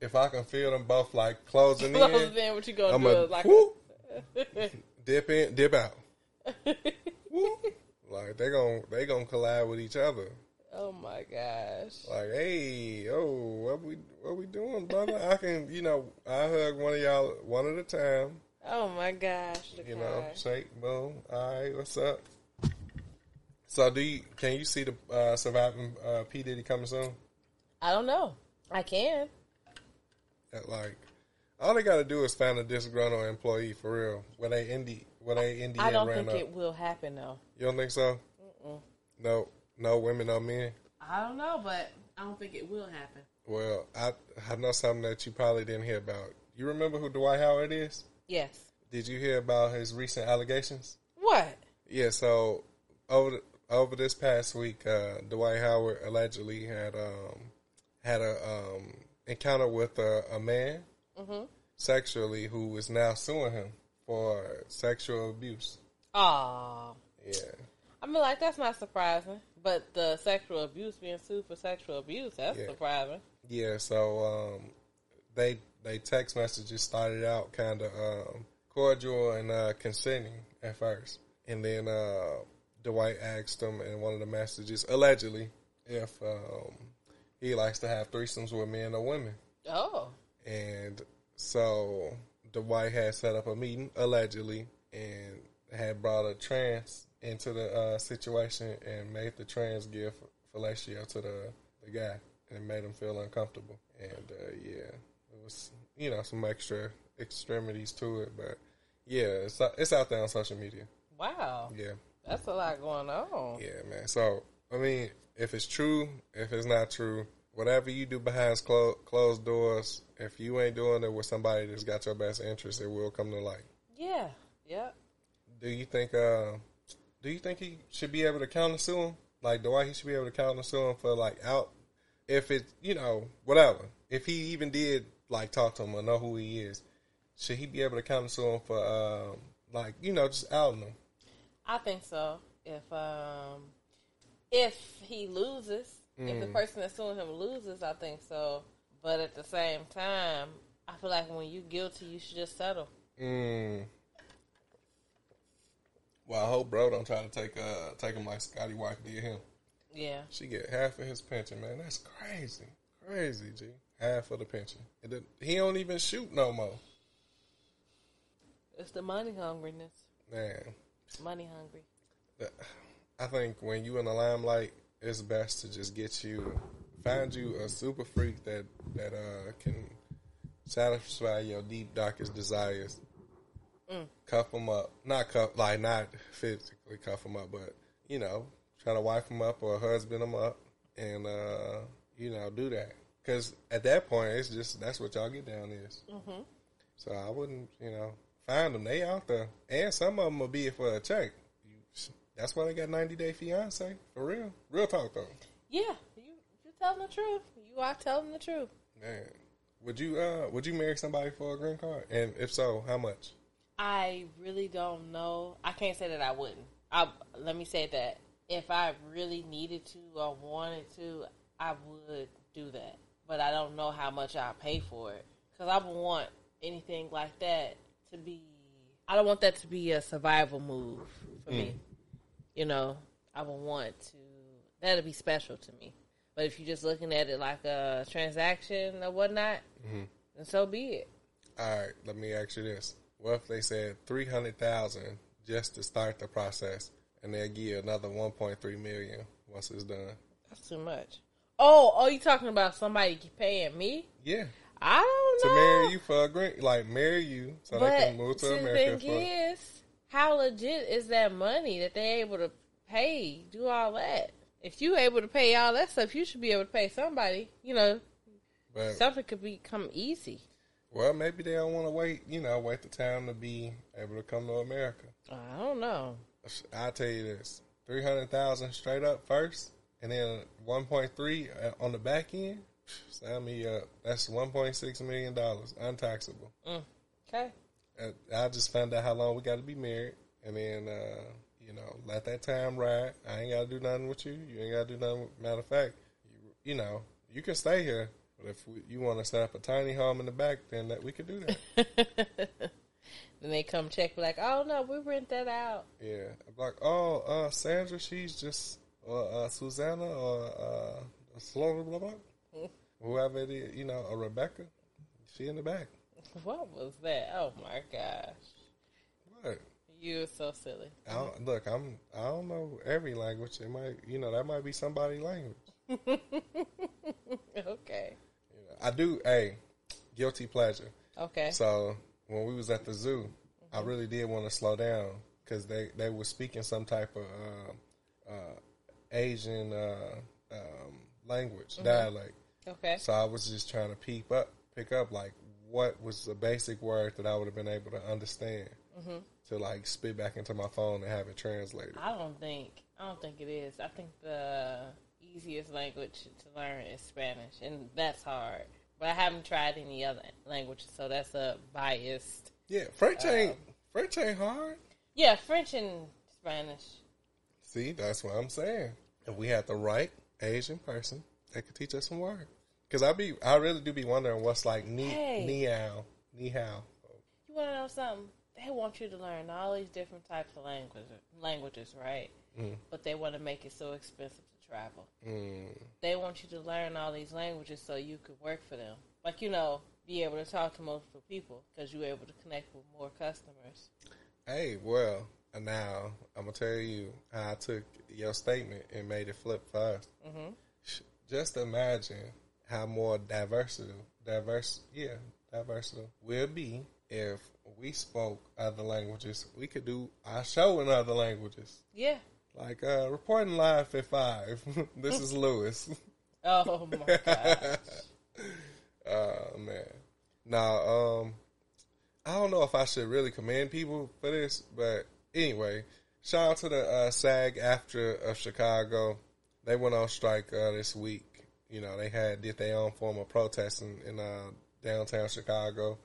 if I can feel them both like closing Close in, then what you gonna I'm do? a like, whoop, dip in, dip out. Like they gon' they gonna collide with each other. oh my gosh. Like, hey, oh, what we what we doing, brother? I can, you know, I hug one of y'all one at a time. Oh my gosh. You know, shake, boom. All right, what's up? So, do you can you see the uh, surviving uh, P Diddy coming soon? I don't know. I can. That, like, all they got to do is find a disgruntled employee for real. When they indie, when they indie I don't ran think up, it will happen though. you don't think so? No, no women, no men. I don't know, but I don't think it will happen. Well, I I know something that you probably didn't hear about. You remember who Dwight Howard is? Yes. Did you hear about his recent allegations? What? Yeah, so over the, over this past week, uh, Dwight Howard allegedly had um, had a um, encounter with a, a man sexually who is now suing him for sexual abuse. Aw. Yeah, I mean, like that's not surprising, but the sexual abuse being sued for sexual abuse—that's Yeah. surprising. yeah. So um, they they text messages started out kind of um, cordial and uh, consenting at first, and then uh, Dwight asked him in one of the messages allegedly if um, he likes to have threesomes with men or women. Oh, And so Dwight had set up a meeting allegedly and had brought a trans into the uh, situation and made the trans give fellatio to the the guy, and made him feel uncomfortable. And uh, yeah, it was you know some extra extremities to it, but yeah, it's it's out there on social media. Wow, Yeah, that's a lot going on. yeah, man. So I mean, if it's true, if it's not true, whatever you do behind clo- closed doors, if you ain't doing it with somebody that's got your best interest, it will come to light. Yeah, yep. Do you think? Uh, do you think he should be able to counter sue him? Like Dwight, he should be able to counter sue him for like out. If it, you know, whatever. If he even did like talk to him or know who he is, should he be able to counter sue him for um, like you know just outing him? I think so. If um, if he loses, if the person that's suing him loses, I think so. But at the same time, I feel like when you guilty, you should just settle. Mm. Well, I hope bro don't try to take uh take him like Scotty wife did him. Yeah, She get half of his pension, man. That's crazy, crazy, G. Half of the pension. It didn't- he don't even shoot no more, it's the money hungriness. man. Money hungry. I think when you in the limelight, it's best to just get you, find you a super freak that that uh can satisfy your deep darkest desires. Cuff them up, not cuff like not physically cuff them up, but you know, try to wife them up or husband them up, and uh, you know, do that. Because at that point, it's just that's what y'all get down is. Mm-hmm. So I wouldn't, you know, find them. They out there, and some of them will be for a check. That's why they got ninety day fiance for real. Real talk though, Yeah, you you telling the truth. You are telling the truth. man. Would you uh would you marry somebody for a green card? And if so, how much? I really don't know. I can't say that I wouldn't. I let me say that if I really needed to or wanted to, I would do that. But I don't know how much I'll pay for it because I would want anything like that to be. I don't want that to be a survival move for me. Mm. You know, I would want to. That'd be special to me. But if you're just looking at it like a transaction or whatnot, mm-hmm. then so be it. All right, let me ask you this: What if they said three hundred thousand just to start the process, and they'll give you another one point three million once it's done? That's too much. Oh, oh, you talking about somebody paying me? Yeah, I don't know. To marry you for a green, like marry you so but they can move to see, America. the For, thing is, how legit is that money that they're able to pay, do all that? If you able to pay all that stuff, you should be able to pay somebody. You know, but something could become easy. well, maybe they don't want to wait. You know, wait the time to be able to come to America. I don't know. I'll tell you this: three hundred thousand straight up first, and then one point three on the back end. Sign me up. That's one point six million dollars, untaxable. Okay. Uh, I just found out how long we got to be married, and then uh, you know let that time ride. I ain't got to do nothing with you. You ain't got to do nothing. Matter of fact, you, you know you can stay here, but if we, you want to set up a tiny home in the back, then that we could do that. Then they come check, like, oh no, we rent that out. yeah, I'm like oh uh, Sandra, she's just or uh, Susanna or uh, Sloan, blah blah. Whoever it is, you know, a Rebecca, she in the back. What was that? Oh my gosh, What? you're so silly. I don't, look, I'm. I don't know every language. It might, you know, that might be somebody's language. okay. You know, I do. Hey, guilty pleasure. Okay. So when we was at the zoo, I really did want to slow down because they they were speaking some type of uh, uh, Asian uh, um, language dialect. Okay. So I was just trying to peep up, pick up like what was the basic word that I would have been able to understand mm-hmm. to like spit back into my phone and have it translated. I don't think I don't think it is. I think the easiest language to learn is Spanish, and that's hard. But I haven't tried any other languages, so that's a biased. Yeah, French uh, ain't French ain't hard. Yeah, French and Spanish. See, that's what I'm saying. If we had the right Asian person that could teach us some words, because I be, I really do be wondering what's like ni Hey. ni hao, ni hao. You want to know something? They want you to learn all these different types of languages, languages, right? But they want to make it so expensive to travel. Mm. They want you to learn all these languages so you could work for them. Like you know, be able to talk to multiple people because you're able to connect with more customers. Hey, well, now I'm gonna tell you how I took your statement and made it flip for us. Mhm. Just imagine how more diversity, diverse, yeah, diversity will be if we spoke other languages. We could do our show in other languages, Yeah. like uh, reporting live at five. this is Lewis. Oh my god. Oh man. Now, um, I don't know if I should really commend people for this, but anyway, shout out to the uh, SAG-AFTRA of Chicago. They went on strike uh, this week. You know, they had did their own form of protesting in uh, downtown Chicago.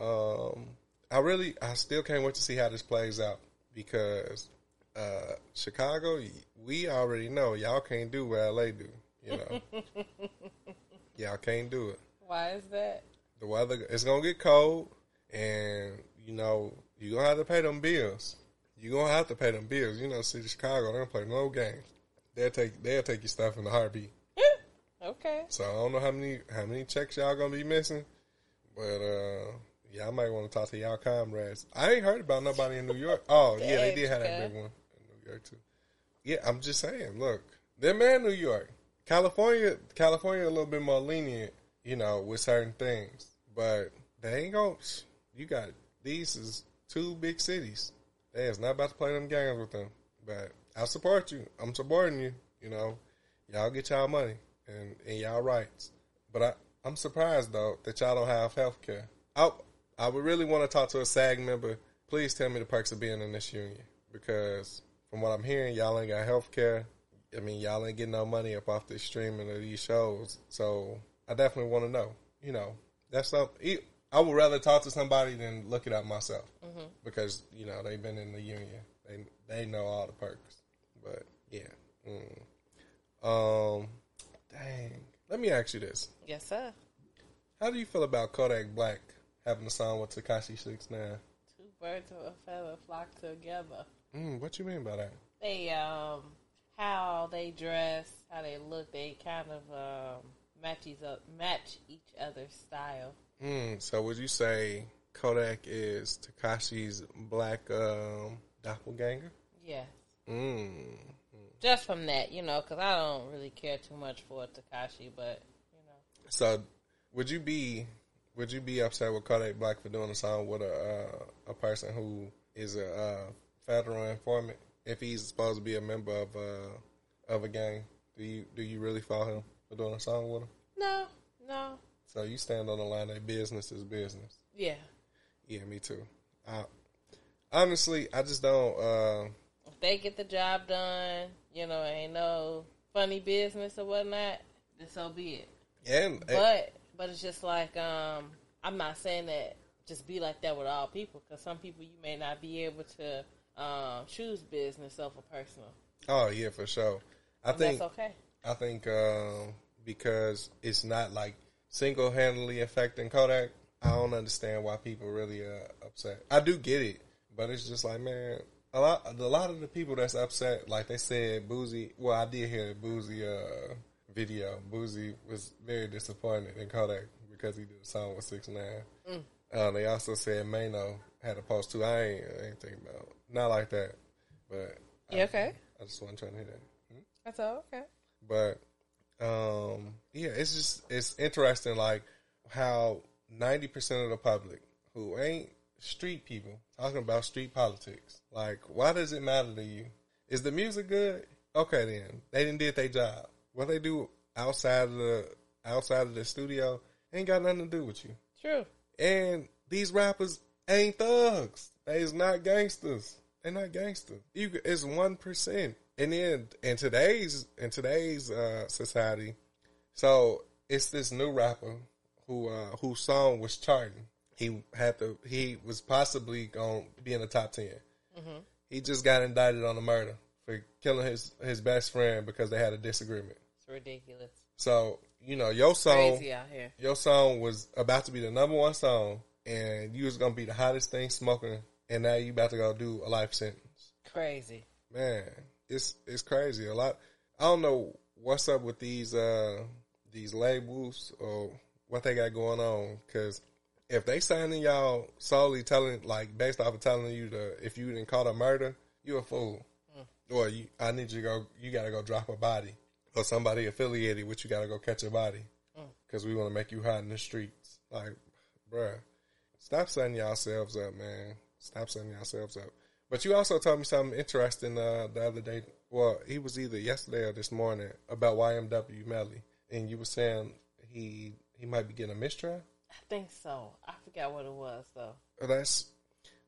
Um, I really, I still can't wait to see how this plays out because uh, Chicago, we already know y'all can't do what LA do. You know, y'all can't do it Why is that? the weather it's gonna get cold and you know you're gonna have to pay them bills you're gonna have to pay them bills you know city of chicago they don't play no games they'll take they'll take your stuff in a heartbeat. Okay. so i don't know how many how many checks y'all gonna be missing but uh yeah i might want to talk to y'all comrades. I ain't heard about nobody in new york. Oh yeah they did have that big one in new york too. Yeah i'm just saying look they're man new york. California california a little bit more lenient you know with certain things but they ain't gonna you got these is two big cities. They is not about to play them games with them but i support you. I'm supporting you you know. Y'all get y'all money and, and y'all rights. But I, i'm surprised though that y'all don't have health care I, I would really want to talk to a sag member. Please tell me the perks of being in this union. Because from what i'm hearing y'all ain't got health care I mean, y'all ain't getting no money up off the streaming of these shows, so I definitely want to know. You know, that's something. I would rather talk to somebody than look it up myself. Mm-hmm. Because you know they've been in the union. They they know all the perks. But yeah, mm. um, dang. Let me ask you this: Yes, sir. How do you feel about Kodak Black having a song with Tekashi Six Nine? Two birds of a feather flock together. Mm, what you mean by that? They um how they dress, how they look, they kind of um match each up match each other's style. Mm, so would you say Kodak is Tekashi's black um, doppelganger? Yes. Mm. Just from that, you know, because I don't really care too much for Tekashi, but you know, So would you be would you be upset with Kodak Black for doing a song with a uh, a person who is a uh, federal informant if he's supposed to be a member of uh, of a gang? Do you do you really follow him for doing a song with him? no, no, So you stand on the line that business is business. yeah. Yeah, me too. I, honestly, I just don't. If they get the job done, you know, ain't no funny business or whatnot, then so be it. and But but it's just like um, I'm not saying that just be like that with all people because some people you may not be able to um, choose business over personal. oh yeah, for sure. I And think that's okay. I think um, because it's not like single handedly affecting Kodak, I don't understand why people really are upset. I do get it, but it's just like man, a lot a lot of the people that's upset, like they said, Boosie. Well, I did hear the Boosie uh, video. Boosie was very disappointed in Kodak because he did a song with Six Nine. Uh, they also said Mano had a post too. I ain't, I ain't thinking about not like that, but Yeah, okay. I just wasn't trying to hear that. That's all okay. But um, yeah, it's just it's interesting, like how ninety percent of the public who ain't street people talking about street politics. Like, why does it matter to you? Is the music good? Okay, then they didn't did their job. What they do outside of the outside of the studio ain't got nothing to do with you. True. And these rappers ain't thugs. They is not gangsters. They're not gangsters. You, it's one percent. And then in today's in today's uh, society, so it's this new rapper who uh, whose song was charting. He had to. He was possibly going to be in the top 10 He just got indicted on a murder for killing his his best friend because they had a disagreement. It's ridiculous. So you know your song Crazy out here. your song was about to be the number one song, and you was gonna be the hottest thing smoking, and now you about to go do a life sentence. Crazy. Man, it's it's crazy. A lot. I don't know what's up with these uh these labels or what they got going on because if they signing y'all solely telling like based off of telling you to if you didn't caught a murder, you a fool. Or you, I need you to go. You gotta go drop a body, or somebody affiliated with you gotta go catch a body, because we want to make you hot in the streets. Like, bruh, stop setting yourselves up, man. Stop setting yourselves up. But you also told me something interesting uh, the other day. Well, he was either yesterday or this morning about YNW Melly, and you were saying he he might be getting a mistrial. I think so. I forgot what it was though. Well, that's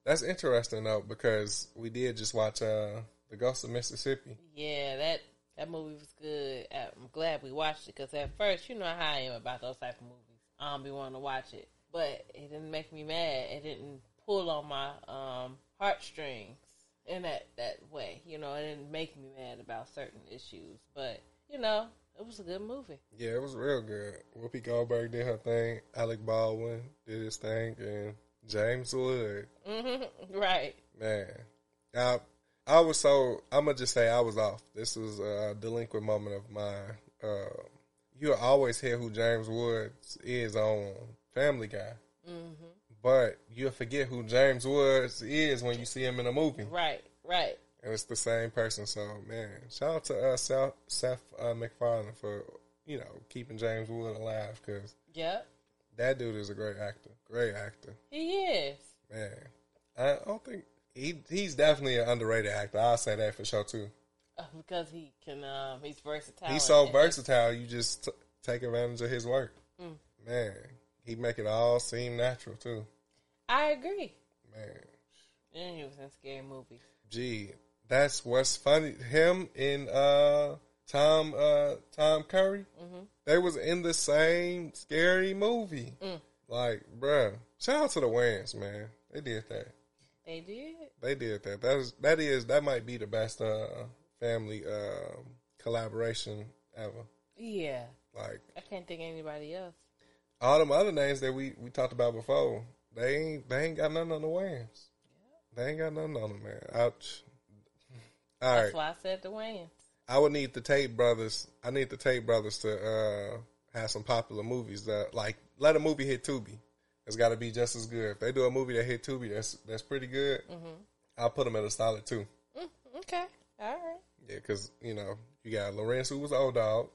that's interesting though because we did just watch uh, the Ghost of Mississippi. Yeah, that that movie was good. I'm glad we watched it because at first, you know how I am about those type of movies. I don't be wanting to watch it, but it didn't make me mad. It didn't pull on my um, heartstrings in that that way. You know, it didn't make me mad about certain issues, but you know, it was a good movie. Yeah, it was real good. Whoopi Goldberg did her thing. Alec Baldwin did his thing, and James Wood, hmm Right. man, I I was so I'm gonna just say I was off. This was a delinquent moment of mine. Uh, you'll always hear who James Woods is on Family Guy, hmm but you'll forget who James Woods is when you see him in a movie. Right. Right. And it's the same person. So man, shout out to uh, Seth, Seth uh, MacFarlane for you know keeping James Wood alive because Yep. that dude is a great actor. Great actor, He is. man. I don't think he he's definitely an underrated actor. I'll say that for sure too. Uh, because he can. Um, he's versatile. He's so versatile. You just t- take advantage of his work. Mm. Man, he make it all seem natural too. I agree. Man, And he was in scary movies. gee, that's what's funny. Him and uh Tom uh Tom Curry, hmm they was in the same scary movie. Mm. Like, bruh, shout out to the Wayans, man. They did that. They did. They did that. That is that is that might be the best uh family um collaboration ever. Yeah. Like I can't think of anybody else. all them other names that we we talked about before, they ain't they ain't got nothing on the Wayans. They ain't got nothing on them, man. Ouch. All That's right, why I said the Wayans. I would need the Tate brothers. I need the Tate brothers to uh have some popular movies that like let a movie hit Tubi. It's got to be just as good. If they do a movie that hit Tubi, that's that's pretty good. hmm I'll put them at a solid two. Mm, okay. All right. Yeah, because you know you got Larenz who was old dog,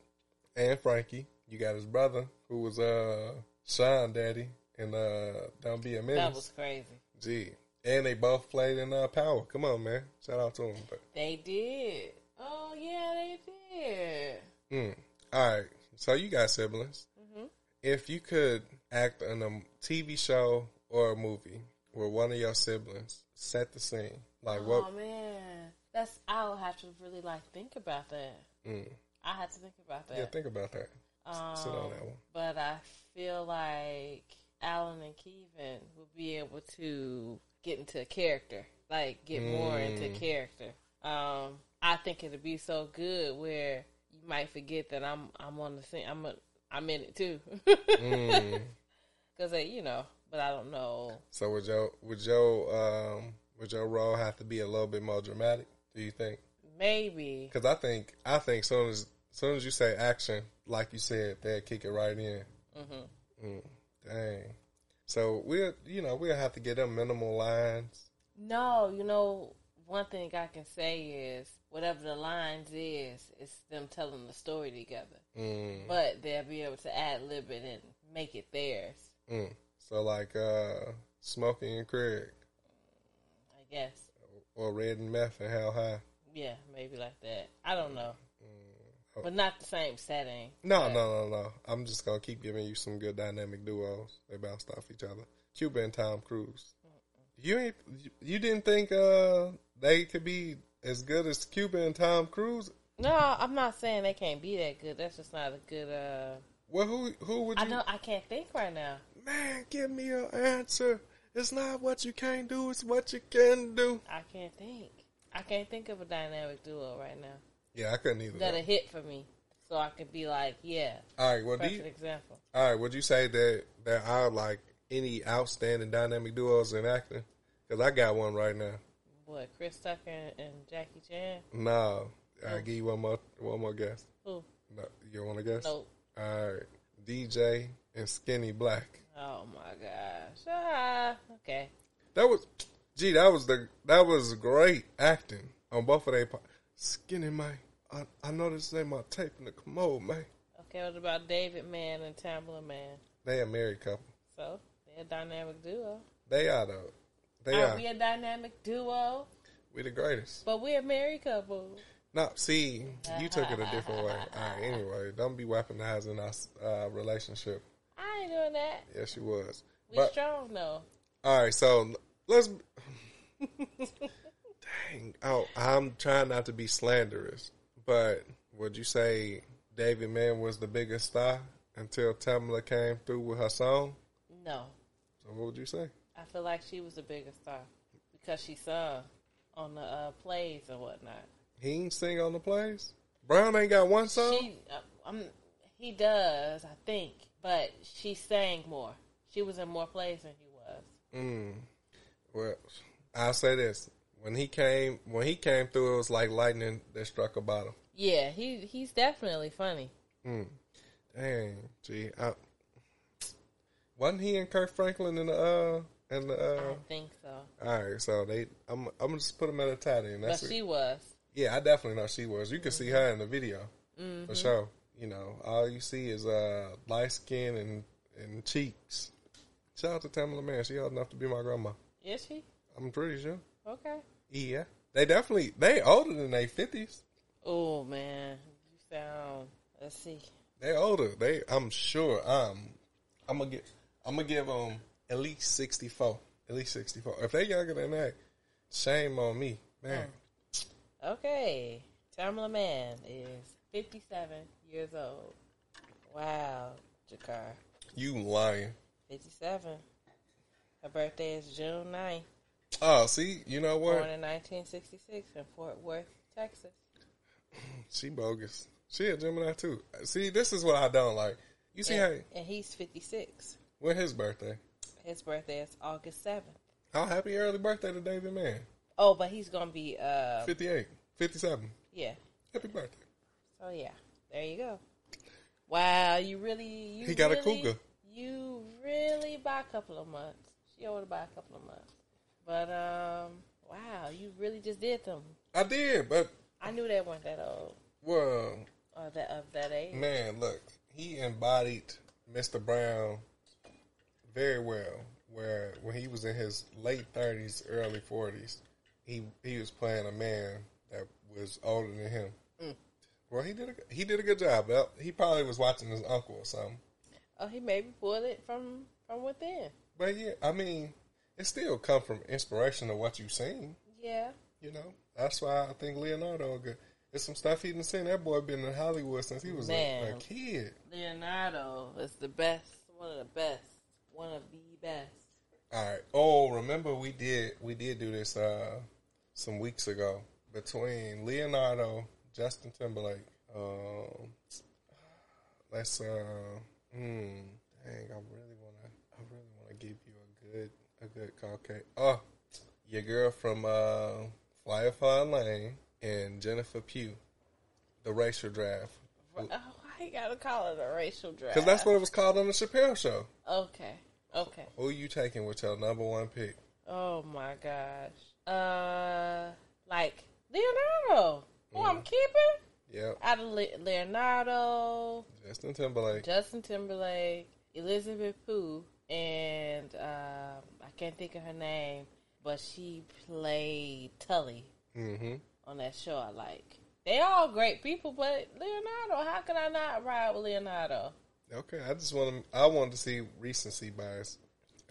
and Frankie. You got his brother who was uh Sean Daddy and uh Don't Be a Menace. That was crazy. Gee, and they both played in uh, Power. Come on, man! Shout out to them. But They did. Oh yeah, they did. mm. all right, so you got siblings. hmm If you could act in a TV show or a movie where one of your siblings, set the scene. Like oh what? Oh, man, that's I'll have to really like think about that. Mm. I have to think about that. Yeah, think about that. um, sit on that one. But I feel like Alan and Kevin will be able to get into a character, like get more into Mm. character. Um, I think it'll be so good where you might forget that I'm I'm on the scene. I'm a, I'm in it too, Mm. because you know. But I don't know. So would your would your um would your role have to be a little bit more dramatic? Do you think? Maybe Because I think I think soon as soon as you say action, like you said, they'll kick it right in. hmm Mm, dang. So we'll you know we'll have to get them minimal lines. No, you know, one thing I can say is whatever the lines is, it's them telling the story together. Mm, But they'll be able to ad lib it and make it theirs. mm. So like uh, Smokey and Craig I guess. or Red and Meth and How High. Yeah, maybe like that. I don't know. But not the same setting. No, But- no, no, no. I'm just gonna keep giving you some good dynamic duos. They bounce off each other. Cuba and Tom Cruise. You ain't. You, you didn't think uh they could be as good as Cuba and Tom Cruise? No, I'm not saying they can't be that good. That's just not a good uh Well, who who would you? I know I can't think right now. Man, give me an answer. It's not what you can't do. It's what you can do. I can't think. I can't think of a dynamic duo right now. Yeah, I couldn't either. That a hit for me. So I could be like, yeah, All right. Well, do perfect you, example. all right. Would you say that there are like any outstanding dynamic duos in acting? Because I got one right now. What, Chris Tucker and, and Jackie Chan? No. I'll give you one more one more guess. Who? No, you want to guess? Nope. All right. DJ, and Skinny Black. Oh my gosh. Ah, okay. That was, gee, that was the that was great acting on both of their. pa- Skinny man, I I know this ain't my tape in the commode, man. Okay, what about David Mann and Tamela Mann? They a married couple. So they're a dynamic duo. They are though. They Are are. we a dynamic duo? We the greatest. But we're a married couple. No, see, you took it a different way. All right, anyway, don't be weaponizing our uh, relationship. I ain't doing that. Yes, you was. We But strong though. all right, so let's. Dang, oh, I'm trying not to be slanderous, but would you say David Mann was the biggest star until Tamela came through with her song? No. So what would you say? I feel like she was the biggest star because she sung on the uh, plays and whatnot. He ain't sing on the plays. Brown ain't got one song. She, uh, he does, I think, but she sang more. She was in more plays than he was. Mm. Well, I'll say this: when he came, when he came through, it was like lightning that struck a bottom. Yeah, he he's definitely funny. Mm. Dang, gee, I, wasn't he and Kirk Franklin in the uh in the I uh? don't think so, All right, so they, I'm, I'm gonna just put them at a tight end. but That's it. she was. Yeah, I definitely know she was. You can see her in the video Mm-hmm. for sure. You know, all you see is uh light skin and and cheeks. Shout out to Tamela Mann. She old enough to be my grandma. Is she? I'm pretty sure. Okay. Yeah, they definitely they older than they fifties. Oh man, you sound. Let's see. They older. They I'm sure. Um, I'm gonna get. I'm gonna give them at least sixty four. At least sixty four. If they younger than that, shame on me, man. Okay, Tamela Mann is fifty-seven years old. Wow, Jakar, You lying. fifty-seven. Her birthday is June 9th, Oh, see, you know what? born in 1966 in Fort Worth, Texas. She bogus. She a Gemini too. See, this is what I don't like. You see and, how and he's 56. when his birthday? His birthday is August 7th. How happy early birthday to David Mann? Oh, but he's gonna be uh 58, 57. yeah. Happy birthday. So yeah, there you go. Wow, you really you He got a cougar. You really by a couple of months. She older by a couple of months. But um, wow, you really just did them. I did, but I knew they weren't that old well, or that of that age. Man, look, he embodied Mr. Brown very well. Where when he was in his late thirties, early forties, he he was playing a man that was older than him. Mm. Well, he did a, he did a good job. He probably was watching his uncle or something. Oh, he maybe pulled it from from within. But yeah, I mean, it still come from inspiration of what you've seen. Yeah. You know, that's why I think Leonardo good. There's some stuff he didn't seen. That boy been in Hollywood since he was a, a kid. Leonardo is the best, one of the best, one of the best. All right. Oh, remember we did we did do this uh some weeks ago between Leonardo, Justin Timberlake. Um, let's uh, hmm, dang, I really wanna, I really wanna give you a good, okay. Oh, your girl from uh, Firefly Lane and Jennifer Pugh, the racial draft, Oh, why you gotta call it a racial draft? because that's what it was called on the Chappelle Show. Okay. Okay. Who you taking with your number one pick? Oh my gosh. Uh, like Leonardo, who I'm keeping Yep, out of Le- Leonardo, Justin Timberlake. Justin Timberlake, Elizabeth Pooh, and um, I can't think of her name, but she played Tully Mm-hmm. on that show. I like. They all great people, but Leonardo, how can I not ride with Leonardo? Okay, I just want to. I wanted to see recency bias.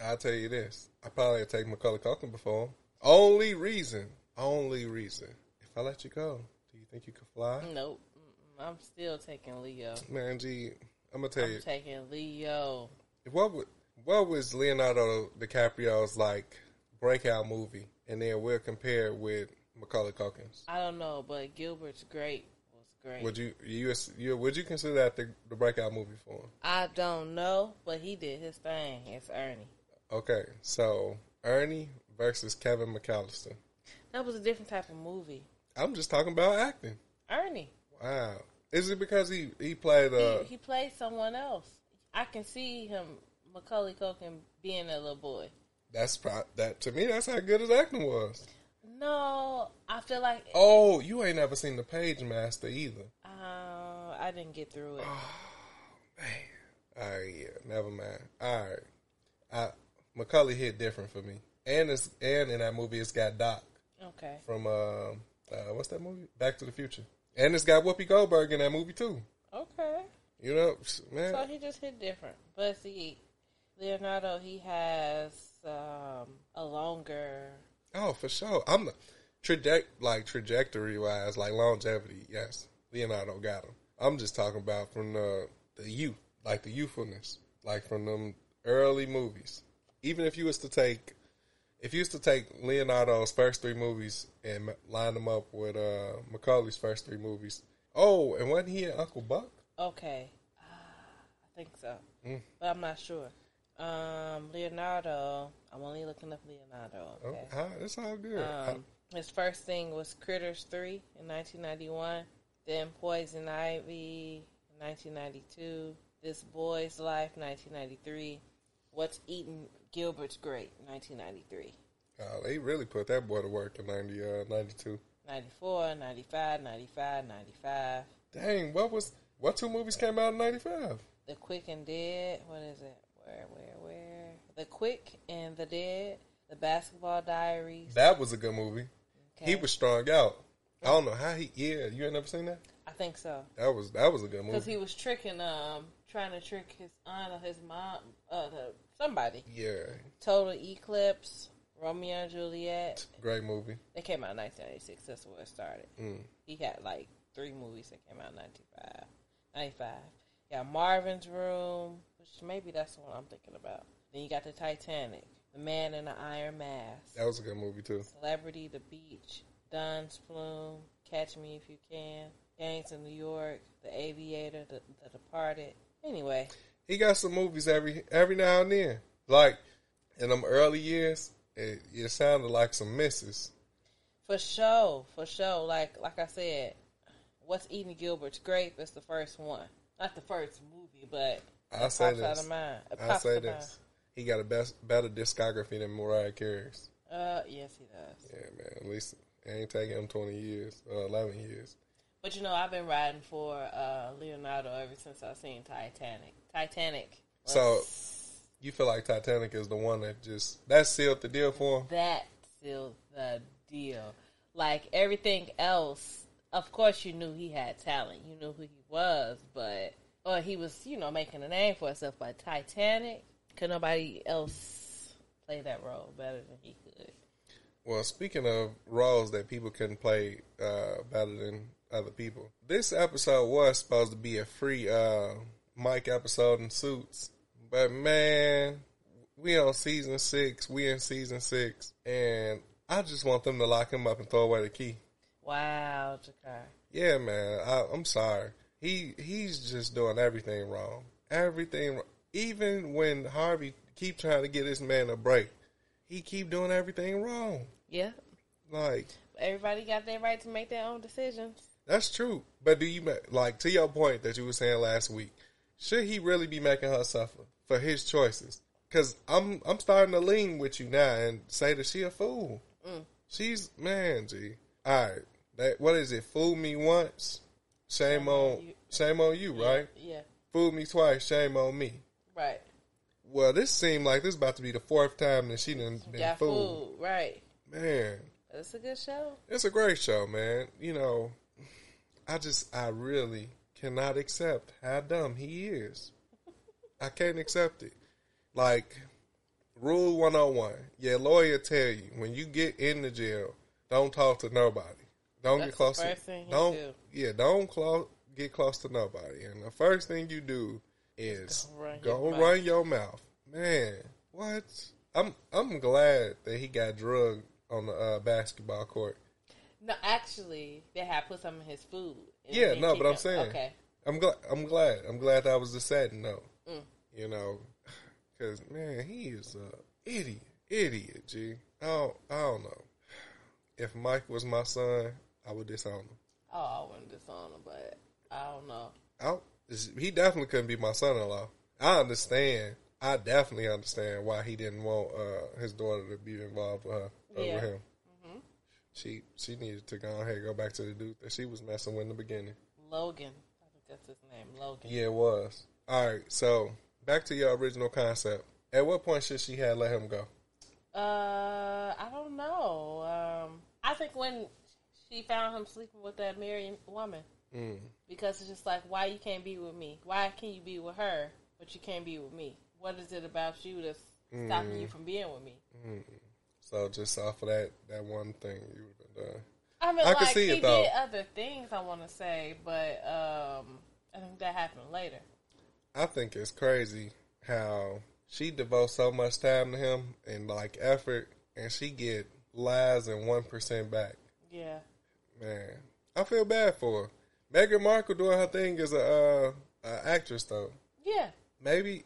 I'll tell you this: I probably would take Macaulay Culkin before. Only reason, only reason. If I let you go, do you think you could fly? Nope. I'm still taking Leo. Man, G, I'm gonna tell you. I'm taking Leo. What would what was Leonardo DiCaprio's like breakout movie, and then we'll compare with Macaulay Culkin's. I don't know, but Gilbert's great was great. Would you you, you would you consider that the, the breakout movie for him? I don't know, but he did his thing. It's Ernie. Okay, so Ernie versus Kevin McAllister. That was a different type of movie. I'm just talking about acting. Ernie. Wow. Is it because he he played uh he, he played someone else. I can see him, Macaulay Culkin, being a little boy. That's pro- that to me. That's how good his acting was. No, I feel like Oh, you ain't never seen the Pagemaster either. uh, I didn't get through it. Man, All right, yeah, never mind. All right, I Macaulay hit different for me, and it's and in that movie it's got Doc Okay. from uh, uh what's that movie? Back to the Future, and it's got Whoopi Goldberg in that movie too. Okay. You know, man. So he just hit different. But see, Leonardo, he has um, a longer. Oh, for sure. I'm the traject like trajectory wise, like longevity. Yes, Leonardo got him. I'm just talking about from the the youth, like the youthfulness, like from them early movies. Even if you was to take, if you was to take Leonardo's first three movies and line them up with uh Macaulay's first three movies. Oh, and wasn't he in Uncle Buck? Okay. Ah, I think so. Mm. But I'm not sure. Um, Leonardo, I'm only looking up Leonardo. Oh, Okay. ah, it's all good. Um, his first thing was Critters 3 in 1991, then Poison Ivy in 1992, This Boy's Life 1993, What's Eating Gilbert's Grape 1993, Uh, they really put that boy to work in 90, uh, 92. 94, 95, 95, 95. Dang, what was what two movies came out in 95? The Quick and Dead, what is it? Where, where, where? The Quick and the Dead, The Basketball Diaries. That was a good movie. He Okay. was strung out. I don't know how he. Yeah, you ain't never seen that. I think so. That was that was a good movie Because he was tricking, um, trying to trick his aunt or his mom, uh, the, somebody. Yeah, Total Eclipse, Romeo and Juliet. great movie. They came out in 1996. That's where it started. Mm. He had like three movies that came out in 95. 95. Yeah, Marvin's Room, which maybe that's the one I'm thinking about. Then you got the Titanic, The Man in the Iron Mask, That was a good movie too. Celebrity, The Beach, Don's Plum, Catch Me If You Can, Gangs in New York, The Aviator, The, the Departed. Anyway, He got some movies every every now and then. Like in them early years, it, it sounded like some misses. for sure, for sure. Like like I said, What's Eating Gilbert's Grape is the first one. Not the first movie, but I it say this. I say this. He got a best better discography than Mariah Carey's. Uh, yes, he does. Yeah, man. At least it ain't taking him twenty years, uh, eleven years. But you know, I've been riding for uh, Leonardo ever since I seen Titanic. Titanic. was- So you feel like Titanic is the one that just that sealed the deal for him. that sealed the deal. Like everything else, of course, you knew he had talent. You knew who he was, but or he was, you know, making a name for himself. by Titanic, could nobody else play that role better than he could? Well, speaking of roles that people couldn't play uh, better than other people, this episode was supposed to be a free uh, Mike episode in Suits, but man, we on season six. We in season six, and I just want them to lock him up and throw away the key. Wow, Jakar. Yeah, man, I, I'm sorry. He he's just doing everything wrong. Everything, even when Harvey keep trying to get this man a break, he keep doing everything wrong. Yeah, Like everybody got their right to make their own decisions. That's true. But do you like to your point that you were saying last week? Should he really be making her suffer for his choices? Because I'm I'm starting to lean with you now and say that she a fool. Mm. She's man, G. All right, that what is it? Fool me once, shame Shame on on you. shame on you, right? Yeah, Fool me twice, shame on me. right. Well, this seemed like this about to be the fourth time that she done been Got fooled. food, right? Man, It's a good show. It's a great show, man. You know, I just, I really cannot accept how dumb he is. I can't accept it. Like, rule 101. Your lawyer tell you, when you get in the jail, don't talk to nobody. Don't That's get close the to, don't, do. yeah, don't get close to nobody. And the first thing you do is Go run go your mouth. run your mouth. Man, what? I'm, I'm glad that he got drugged on the uh, basketball court. No, actually, they had put some in his food. Yeah, no, but I'm him- saying- okay. I'm glad. I'm glad. I'm glad that was the setting, though. Mm. You know, because man, he is a idiot, idiot. G. I don't. I don't know. If Mike was my son, I would disown him. Oh, I wouldn't disown him, but I don't know. I, he definitely couldn't be my son-in-law. I understand. I definitely understand why he didn't want uh, his daughter to be involved with her uh, Yeah. him. She she needed to go ahead and go back to the dude that she was messing with in the beginning. Logan. I think that's his name. Logan. Yeah, it was. All right, so back to your original concept. At what point should she have let him go? Uh, I don't know. Um, I think when she found him sleeping with that married woman, Mm. because it's just like, why you can't be with me? Why can you be with her, but you can't be with me? What is it about you that's stopping you from being with me? So just off of that that one thing, you would have been done. I mean, I can like see he it, though. did other things. I want to say, but um, I think that happened later. I think it's crazy how she devotes so much time to him and like effort, and she get lies and one percent back. Yeah, Man, I feel bad for her. Meghan Markle doing her thing as a, uh, a actress though. yeah. Maybe,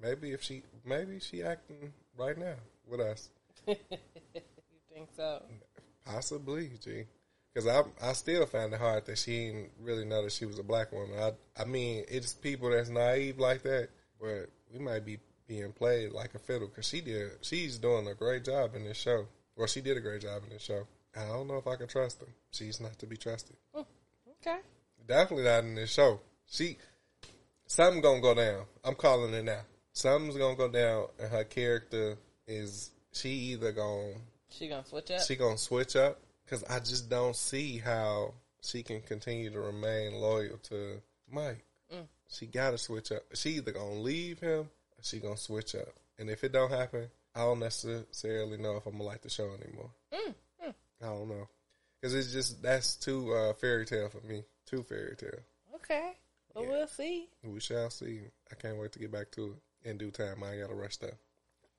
maybe if she, maybe she acting right now with us. you think so? Possibly, G. Because I, I still find it hard that she didn't really know that she was a black woman. I, I mean, it's people that's naive like that, but we might be being played like a fiddle. Because she did, she's doing a great job in this show. Well, she did a great job in this show. I don't know if I can trust her. She's not to be trusted. Oh, okay. Definitely not in this show. She, something gonna go down. I'm calling it now. Something's gonna go down, and her character is she either gonna She gonna switch up? she gonna switch up because I just don't see how she can continue to remain loyal to Mike. Mm. She gotta switch up. She either gonna leave him or she gonna switch up. And if it don't happen, I don't necessarily know if I'm gonna like the show anymore. Mm. I don't know because it's just that's too uh, fairy tale for me. Too fairy tale. okay. Well, Yeah. we'll see. We shall see. I can't wait to get back to it in due time. I ain't gotta rush that.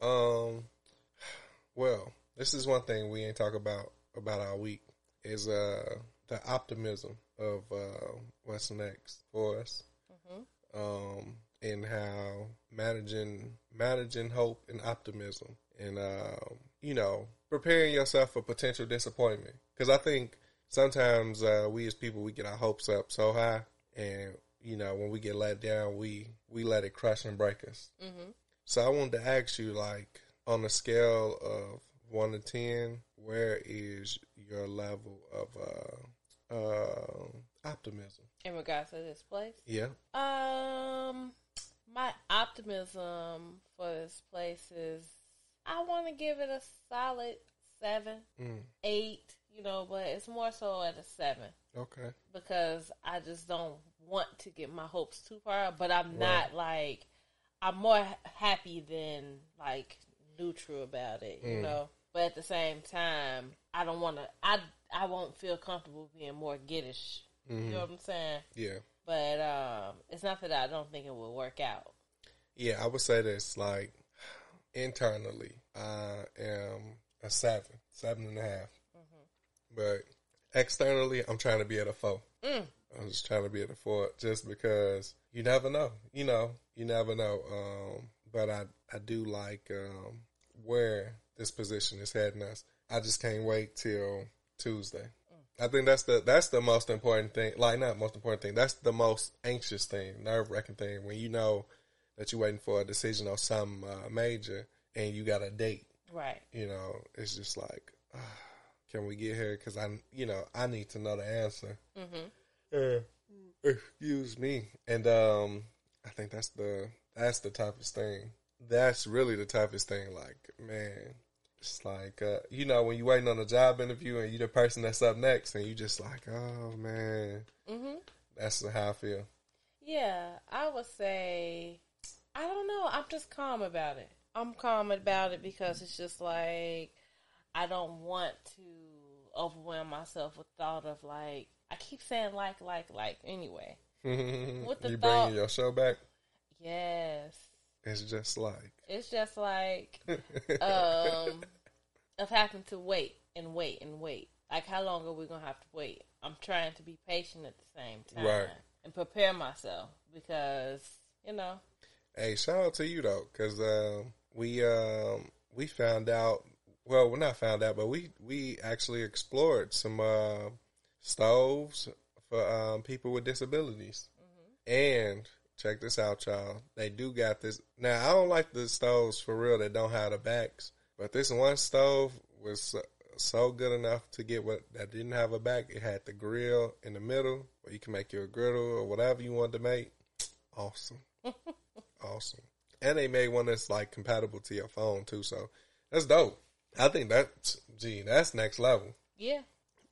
Um, well, this is one thing we ain't talk about about our week is uh the optimism of uh what's next for us. Um, and how managing managing hope and optimism, and um, you know, preparing yourself for potential disappointment. Because I think sometimes uh, we as people we get our hopes up so high, and you know, when we get let down, we we let it crush and break us. Mm-hmm. So I wanted to ask you, like, on a scale of one to ten, where is your level of uh, uh, optimism? In regards to this place, Yeah. um, my optimism for this place is I want to give it a solid seven, Mm. eight. You know, but it's more so at a seven. Okay. because I just don't want to get my hopes too far. But I'm Right. not like I'm more happy than like neutral about it, you Mm. know. But at the same time, I don't want to. I I won't feel comfortable being more giddish. You know what I'm saying? Yeah. But um, it's not that I don't think it will work out. Yeah, I would say this like internally, I am a seven, seven and a half. But externally, I'm trying to be at a four. Mm. I'm just trying to be at a four, just because you never know. You know, you never know. Um, but I, I do like um, where this position is heading us. I just can't wait till Tuesday. I think that's the that's the most important thing. Like not most important thing. That's the most anxious thing, nerve wracking thing. When you know that you're waiting for a decision on some uh, major and you got a date. Right. You know, it's just like, ah, can we get here? Because I, you know, I need to know the answer. Mm-hmm. Uh, excuse me. And um, I think that's the that's the toughest thing. That's really the toughest thing. Like, man, it's like uh, you know when you're waiting on a job interview and you're the person that's up next, and you just like, oh man, Mm-hmm. that's how I feel. Yeah, I would say I don't know. I'm just calm about it. I'm calm about it because it's just like I don't want to overwhelm myself with thought of like I keep saying like like like anyway. With the you thought- bringing your show back? Yes. It's just like, It's just like um of having to wait and wait and wait. Like how long are we gonna have to wait? I'm trying to be patient at the same time Right. and prepare myself because you know Hey, shout out to you though, because um, we um, we found out. Well, we're not found out, but we we actually explored some uh, stoves for um, people with disabilities, and check this out, y'all. They do got this. Now, I don't like the stoves for real that don't have the backs, but this one stove was so, so good enough to get what that didn't have a back. It had the grill in the middle where you can make your griddle or whatever you want to make. Awesome. awesome. And they made one that's like compatible to your phone too, so that's dope. I think that's gee, that's next level. Yeah.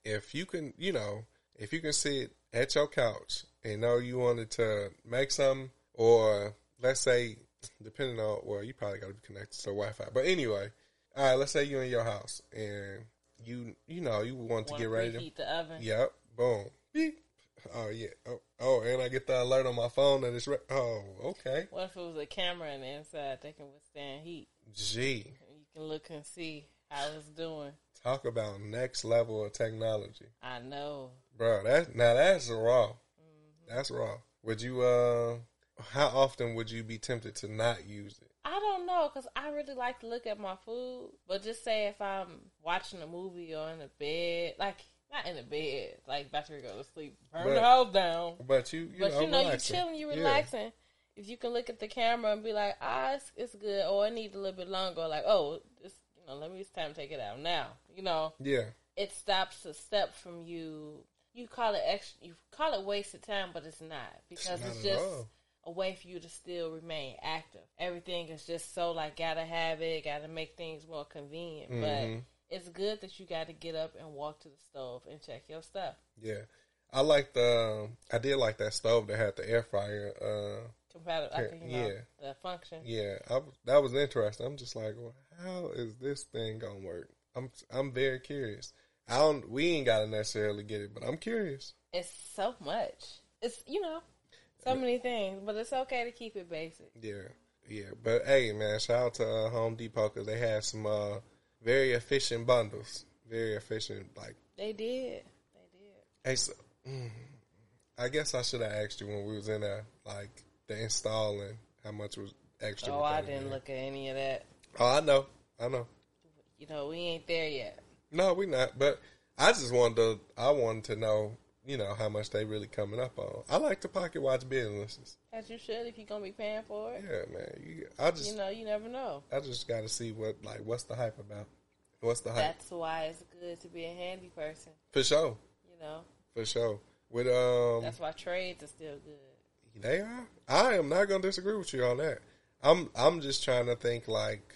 If you can, you know, if you can sit at your couch and know you wanted to make some, or let's say, depending on, well, you probably got to be connected to Wi-Fi. But anyway, all right, let's say you're in your house and you, you know, you want to Want get ready to, heat the oven. yep, boom, beep. Oh yeah, oh, oh, and I get the alert on my phone that it's re- oh, okay, What if it was a camera on the inside that can withstand heat? gee, you can look and see how it's doing. talk about next level of technology. I know. Bro, that now that's raw. That's raw. Would you uh how often would you be tempted to not use it? I don't know because I really like to look at my food. But just say if I'm watching a movie or in the bed, like not in the bed, like about to go to sleep, burn But- the house down. But you you but know, you know, you chilling, you Yeah. relaxing. If you can look at the camera and be like, ah, it's, it's good, or I need a little bit longer, like, oh, it's, you know, let me, it's time to take it out now. You know, Yeah. it stops a step from you. You call it extra, you call it wasted time, but it's not because not it's just all. a way for you to still remain active. Everything is just so like gotta have it, gotta make things more convenient. Mhm. But it's good that you got to get up and walk to the stove and check your stuff. Yeah. I like the I did like that stove that had the air fryer. Uh Compatible, I Yeah, think yeah. the function. yeah, I, that was interesting. I'm just like, well, how is this thing gonna work? I'm I'm very curious. I don't. We ain't gotta necessarily get it, but I'm curious. It's so much. It's you know so many things, but it's okay to keep it basic. Yeah, yeah. But hey, man, shout out to uh, Home Depot because they had some uh, very efficient bundles. Very efficient. Like, They did. They did. hey, so, mm, I guess I should have asked you when we was in there, like the installing, how much was extra. Oh, I didn't look at any of that. Oh, I know, I know. You know, we ain't there yet. No, we not. But I just wanted to. I wanted to know, you know, how much they really coming up on. I like to pocket watch businesses. As you should if you're gonna be paying for it. Yeah, man. You, I just, You know, you never know. I just got to see what, like, what's the hype about? What's the hype? That's why it's good to be a handy person. For sure, You know, for sure. With um, that's why trades are still good. They are. I am not going to disagree with you on that. I'm I'm just trying to think like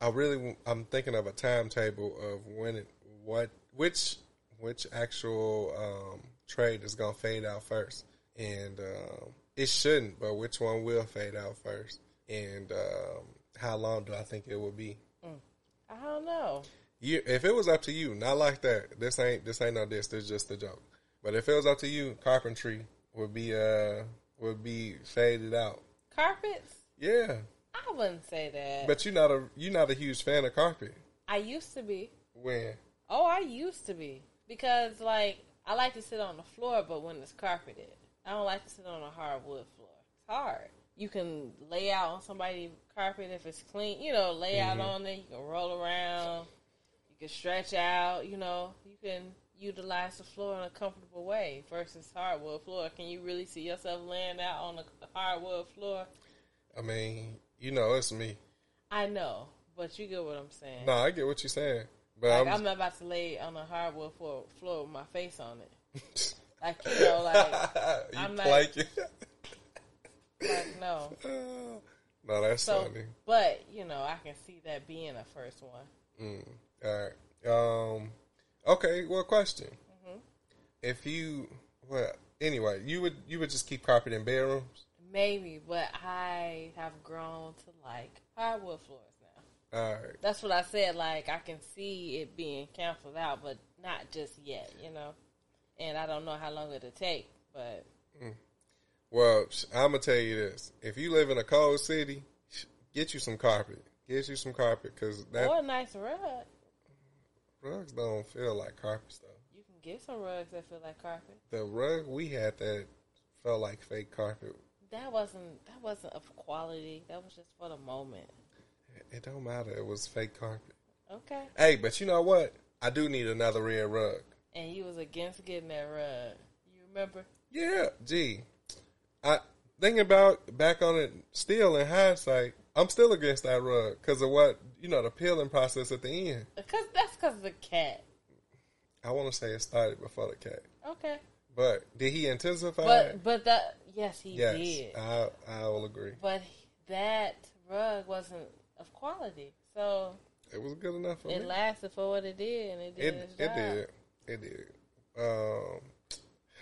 I really I'm thinking of a timetable of when it what which which actual um, trade is going to fade out first, and um, it shouldn't, but which one will fade out first, and um, how long do I think it will be? I don't know. You, if it was up to you, not like that. This ain't this ain't no this. This is just a joke. But if it was up to you, carpentry would be uh would be faded out. Carpets? Yeah, I wouldn't say that. but you're not a you're not a huge fan of carpet. I used to be. When Oh, I used to be because like I like to sit on the floor, but when it's carpeted, I don't like to sit on a hardwood floor. It's hard. You can lay out on somebody's carpet if it's clean. You know, lay out mm-hmm. on it. You can roll around. You can stretch out. You know, you can utilize the floor in a comfortable way versus hardwood floor. Can you really see yourself laying out on a hardwood floor? I mean, you know, it's me. I know, but you get what I'm saying. No, I get what you're saying, but Like I'm, I'm not about to lay on a hardwood floor, floor with my face on it. Like you know, like you I'm not- planking. like no. no, that's So, funny. but you know, I can see that being a first one. Mm, all right. Um. Okay. Well, question. Mm-hmm. If you well, anyway, you would you would just keep carpet in bedrooms. Maybe, but I have grown to like hardwood floors. All right. That's what I said. Like I can see it being canceled out, but not just yet. You know, and I don't know how long it'll take. But mm. Well, I'm gonna tell you this: if you live in a cold city, get you some carpet. Get you some carpet because that or a nice rug. rugs don't feel like carpets though. You can get some rugs that feel like carpet. The rug we had that felt like fake carpet. That wasn't that wasn't of quality. That was just for the moment. It don't matter. It was fake carpet. Okay. Hey, but you know what? I do need another red rug. And you was against getting that rug. You remember? Yeah, gee, I thinking about back on it, still in hindsight, I'm still against that rug because of what you know the peeling process at the end. Uh, because that's because of the cat. I want to say it started before the cat, Okay. but did he intensify? But it? but that yes he yes, did. I I will agree. But that rug wasn't of quality, so It was good enough for it me. lasted for what it did, and it did It it did it did. Um,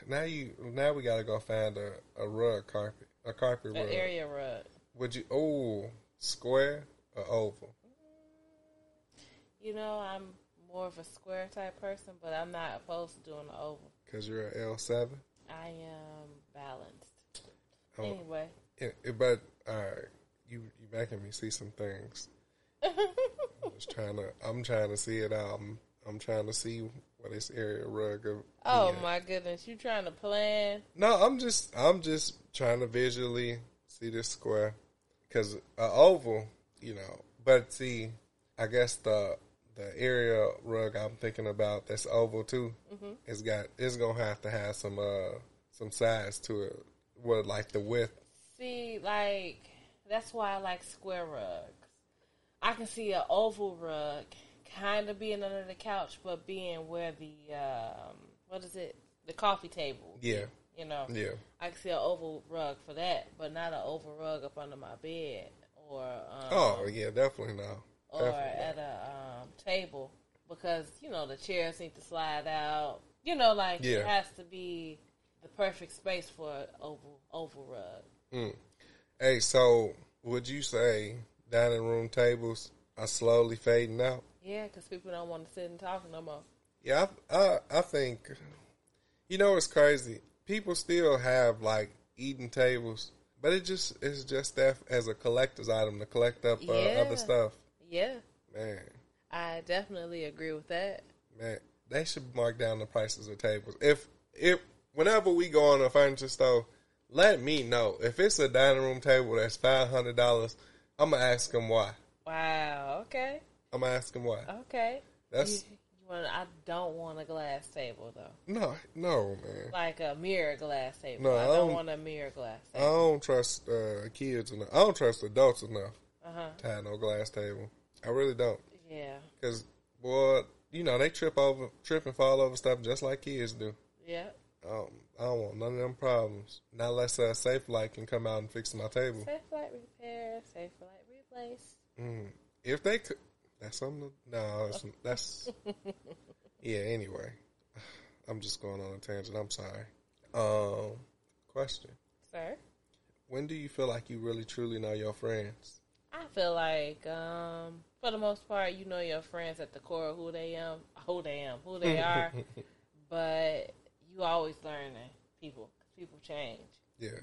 now you now we gotta go find a, a rug carpet a carpet An rug. area rug. Would you oh square or oval? You know, I'm more of a square type person, but I'm not opposed to doing the oval. Because you're an L seven. I am balanced. Oh, Anyway, it- it- but all right, you you making me see some things. I'm just trying to. I'm trying to see it out. I'm, trying to see what this area rug of. oh at. my goodness, you trying to plan? No, I'm just I'm just trying to visually see this square because a oval, you know. But see, I guess the the area rug I'm thinking about that's oval too. Mm-hmm. It's got it's gonna have to have some uh some size to it. What like the width? See, like that's why I like square rugs. I can see an oval rug kind of being under the couch, but being where the um, what is it? The coffee table. Yeah, You know, yeah, I can see an oval rug for that, but not an oval rug up under my bed or um, oh yeah, definitely no. or Definitely at a um, table because you know the chairs need to slide out. You know, like it has to be the perfect space for an oval oval rug. Hey, so would you say dining room tables are slowly fading out? Yeah, because people don't want to sit and talk no more. Yeah, I, I I think you know it's crazy. People still have like eating tables, but it just it's just that as a collector's item to collect up uh, Yeah. other stuff. Yeah, Man, I definitely agree with that. man, they should mark down the prices of tables. If if whenever we go on a furniture store, let me know if it's a dining room table that's five hundred dollars. I'm gonna ask him why. Wow. Okay. I'm gonna ask him why. Okay. That's You, you want? I don't want a glass table though, no, no, man. like a mirror glass table. No, I don't don't- want a mirror glass Table. I don't trust uh, kids enough. I don't trust adults enough Uh huh. to have no glass table. I really don't. Yeah. Because, boy, you know, they trip over, trip and fall over stuff just like kids do. Yeah. Um, I don't want none of them problems. Not unless uh, Safelite can come out and fix my table. Safe Light repair. Safe Light replace. Mm. If they could, that's something. To, no, it's, that's yeah. Anyway, I'm just going on a tangent. I'm sorry. Um, question: Sir. When do you feel like you really truly know your friends? I feel like, um, for the most part, you know your friends at the core of who they am, who they am, who they are. but you always learning people. People change. Yeah,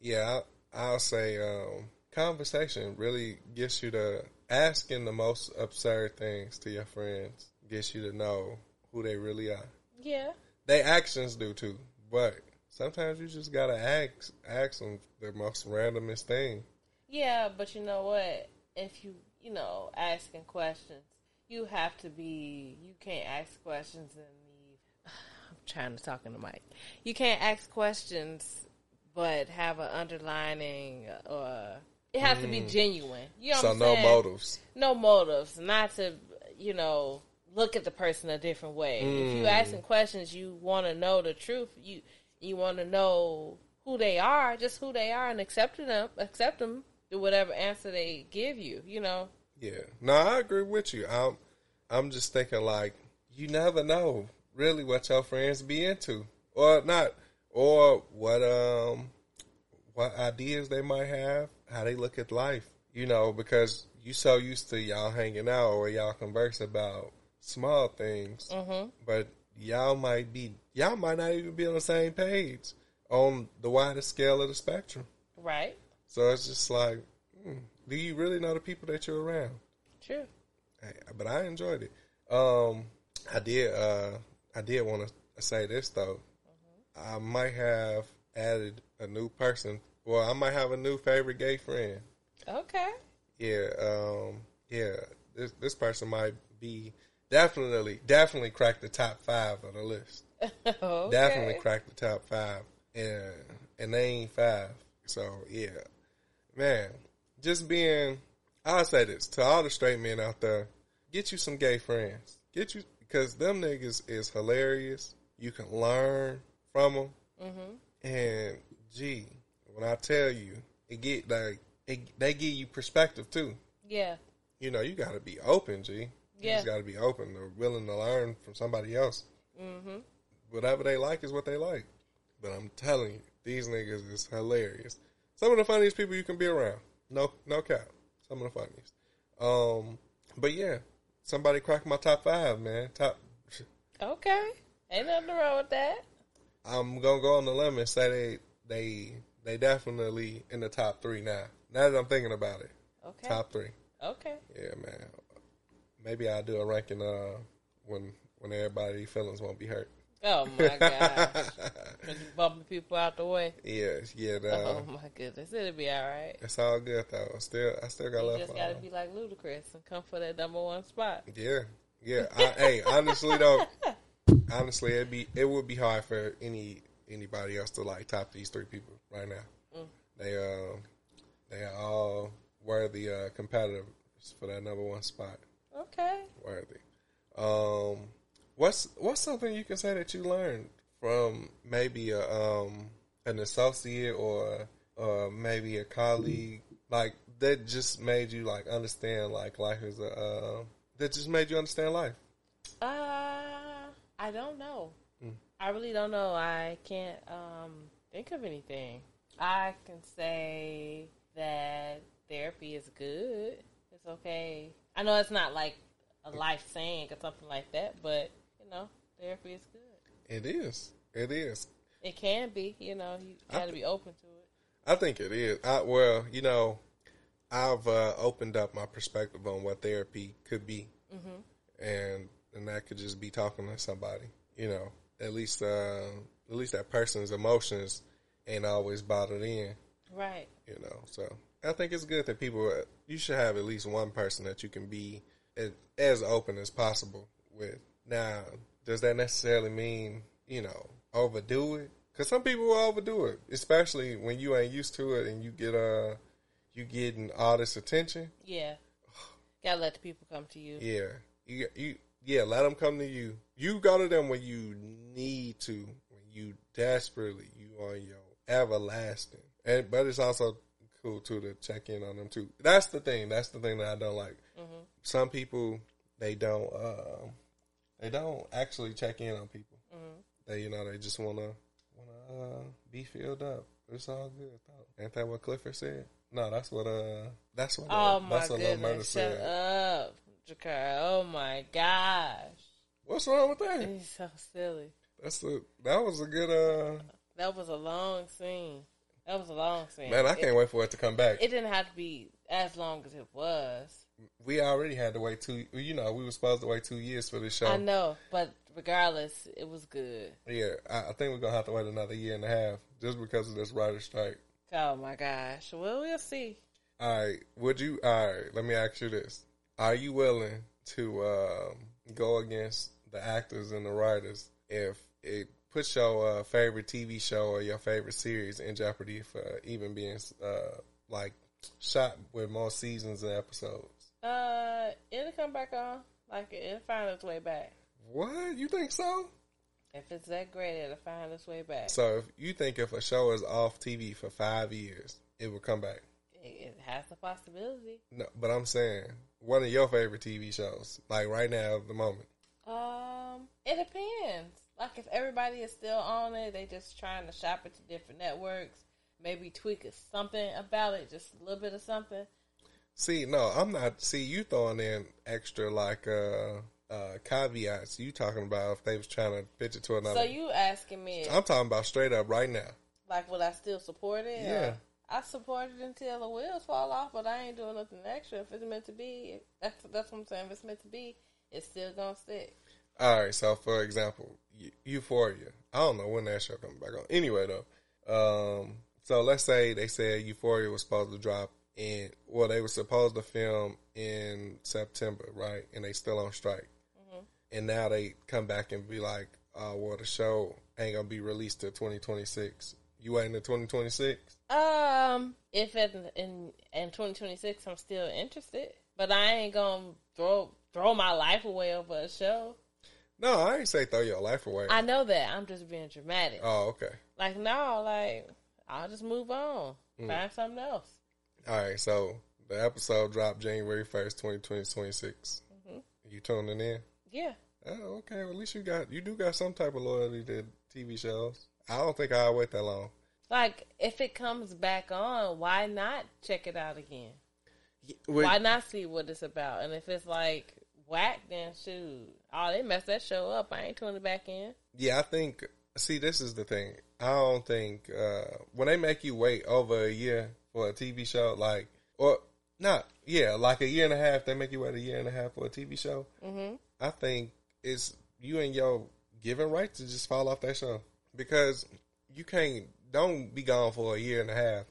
yeah. I, I'll say um, conversation really gets you to asking the most absurd things to your friends. Gets you to know who they really are. Yeah. They actions do too, but sometimes you just gotta ask ask them the most randomest thing. Yeah, but you know what? If you, you know, asking questions, you have to be. You can't ask questions. I'm trying to talk in the mic. You can't ask questions, but have an underlining, or it has to be mm. genuine. You know so what I'm no saying? motives. no motives, not to, you know, look at the person a different way. If you mm. asking questions, you want to know the truth. You you want to know who they are, just who they are, and accept them, accept them to whatever answer they give you. You know, Yeah. No, I agree with you. I'm I'm just thinking like you never know really what your friends be into. Or not or what um what ideas they might have, how they look at life. You know, because you so used to y'all hanging out or y'all converse about small things. mm-hmm. But y'all might be y'all might not even be on the same page on the widest scale of the spectrum. right? So it's just like, hmm, do you really know the people that you're around? True. Hey, but I enjoyed it. Um, I did. Uh, I did want to say this though. I might have added a new person. Well, I might have a new favorite gay friend. Okay. Yeah. Um, yeah. This this person might be definitely definitely crack the top five of the list. okay. Definitely crack the top five, and and they ain't five. So yeah, man, just being. I'll say this to all the straight men out there: get you some gay friends. Get you because them niggas is hilarious. You can learn from them, Mm-hmm. and gee, when I tell you, it get like it, they give you perspective too. Yeah. You know, you got to be open, G. You Yeah. just got to be open or willing to learn from somebody else. Mm-hmm. Whatever they like is what they like. But I'm telling you, these niggas is hilarious. Some of the funniest people you can be around. No, no cap. Some of the funniest. Um, but yeah, somebody cracked my top five, man. Top. Okay. Ain't nothing wrong with that. I'm gonna go on the limb and say they they they definitely in the top three now. Now that I'm thinking about it, Okay. top three. Okay. Yeah, man. Maybe I'll do a ranking uh when when everybody feelings won't be hurt. Oh my. When you bumping people out the way. yeah, yeah. Oh Uh, my goodness. It'll be all right. it's all good though. Still, I still got You love just gotta all. be like Ludacris and come for that number one spot. Yeah, yeah. I, hey, honestly though, honestly, it'd be it would be hard for any anybody else to like top these three people right now. Mm. They uh they are all worthy uh competitors for that number one spot. Okay. Worthy. Um, what's what's something you can say that you learned from maybe a um an associate or uh maybe a colleague like that just made you like understand like life is a uh, that just made you understand life. Uh, I don't know. Mm. I really don't know. I can't um think of anything. I can say that therapy is good. It's okay. I know it's not like a life saying or something like that, but you know, therapy is good. It is. It is. It can be. You know, you got to be open to it. I think it is. I, well, you know, I've uh, opened up my perspective on what therapy could be, and and that could just be talking to somebody. You know, at least uh, at least that person's emotions ain't always bottled in. Right. You know, so I think it's good that people. You should have at least one person that you can be as, as open as possible with. Now, does that necessarily mean you know overdo it? Because some people will overdo it, especially when you ain't used to it and you get uh you getting all this attention. Yeah. Gotta let the people come to you. Yeah, you you yeah, let them come to you. You go to them when you need to, when you desperately you on your everlasting. And but it's also cool too to check in on them too. That's the thing. That's the thing that I don't like. Some people they don't uh, they don't actually check in on people. They you know they just wanna wanna uh, be filled up. It's all good though. Ain't that what Clifford said? No, that's what uh that's what uh, Oh my that's what Lil goodness! Shut said. up, Jakar. Oh my gosh, What's wrong with that? he's so silly. That's a that was a good uh That was a long scene. That was a long scene. man. I can't wait for it to come back. It, didn't have to be as long as it was. We already had to wait two. You know, we were supposed to wait two years for this show. I know, but regardless, it was good. Yeah, I, I think we're gonna have to wait another year and a half just because of this writer strike. Oh my gosh. Well, we'll see. All right, would you? All right, let me ask you this: Are you willing to um, go against the actors and the writers if it puts your uh, favorite TV show or your favorite series in jeopardy for even being uh, like shot with more seasons and episodes? Uh, it'll come back on. Like it'll find its way back. What you think so? If it's that great, it'll find its way back. So if you think if a show is off TV for five years, it will come back. It, has the possibility. No, but I'm saying one of your favorite TV shows, like right now at the moment. Um, it depends. Like if everybody is still on it, they just trying to shop it to different networks. Maybe tweak something about it, just a little bit of something. See, no, I'm not. See, you throwing in extra like uh uh caveats. You talking about if they was trying to pitch it to another. So you asking me, I'm talking about straight up right now. like, will I still support it? Yeah. Or I support it until the wheels fall off, but I ain't doing nothing extra. If it's meant to be, that's that's what I'm saying. If it's meant to be, it's still gonna stick. All right. So for example, Euphoria. I don't know when that show coming back on. Anyway, though, um, so let's say they said Euphoria was supposed to drop in. Well, they were supposed to film in September, right? And they still on strike. And now they come back and be like, "Oh, well, the show ain't gonna be released till 2026." You waiting to 2026? Um, if in in in 2026 I'm still interested, but I ain't gonna throw throw my life away over a show. No, I ain't say throw your life away. I know that. I'm just being dramatic. oh, okay. Like no, like I'll just move on, Mm. find something else. All right, so the episode dropped January 1st, 2026. Mhm. You tuning in? Yeah, Oh, okay. Well, at least you got you do got some type of loyalty to TV shows. I don't think I'll wait that long. like if it comes back on, why not check it out again? Why not see what it's about? And if it's like whack, then shoot, oh they messed that show up. I ain't tuning back in. Yeah, I think. See, this is the thing. I don't think uh, when they make you wait over a year for a TV show, like or not, yeah, like a year and a half. They make you wait a year and a half for a TV show. Mm-hmm. I think it's you and your given right to just fall off that show because you can't. Don't be gone for a year and a half,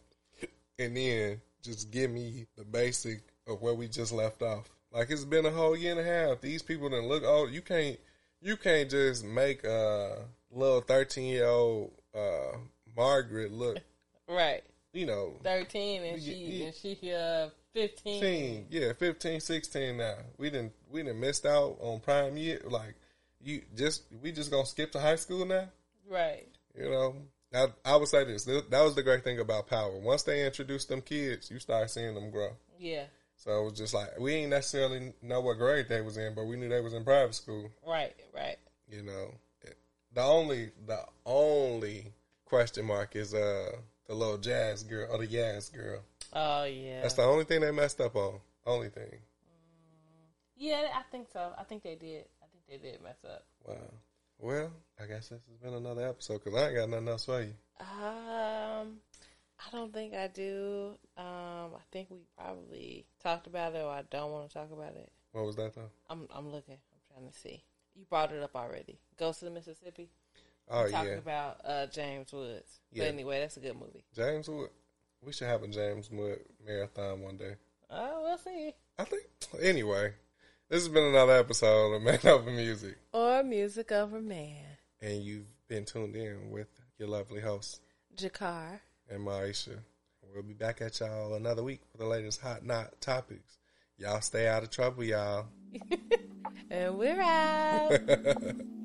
and then just give me the basic of where we just left off. Like it's been a whole year and a half. These people didn't look old. You can't. You can't just make a little thirteen year old uh, Margaret look. Right, You know, thirteen, and she yeah. and she uh fifteen. 15, yeah, 15, 16 now. We didn't we didn't missed out on prime year. Like you just we just gonna skip to high school now. Right. You know, I, I would say this. That that was the great thing about Power. Once they introduced them kids, you start seeing them grow. Yeah. So it was just like we ain't necessarily know what grade they was in, but we knew they was in private school. Right. Right. You know, the only the only question mark is uh the little jazz girl or the Yaz girl. Oh yeah. That's the only thing they messed up on. Only thing. yeah, I think so. I think they did. I think they did mess up. Wow. Well, I guess this has been another episode because I ain't got nothing else for you. Um, I don't think I do. Um, I think we probably talked about it, or I don't want to talk about it. What was that though? I'm I'm looking. I'm trying to see. You brought it up already. Ghost of the Mississippi. Oh talking yeah, about uh, James Woods. Yeah. But anyway, that's a good movie. James Wood. We should have a James Wood marathon one day. Oh, we'll see. I think. Anyway, this has been another episode of Man Over Music, Or Music Over Man. and you've been tuned in with your lovely host Jakar. and Maisha. We'll be back at y'all another week for the latest hot knot topics. Y'all stay out of trouble, y'all. And we're out.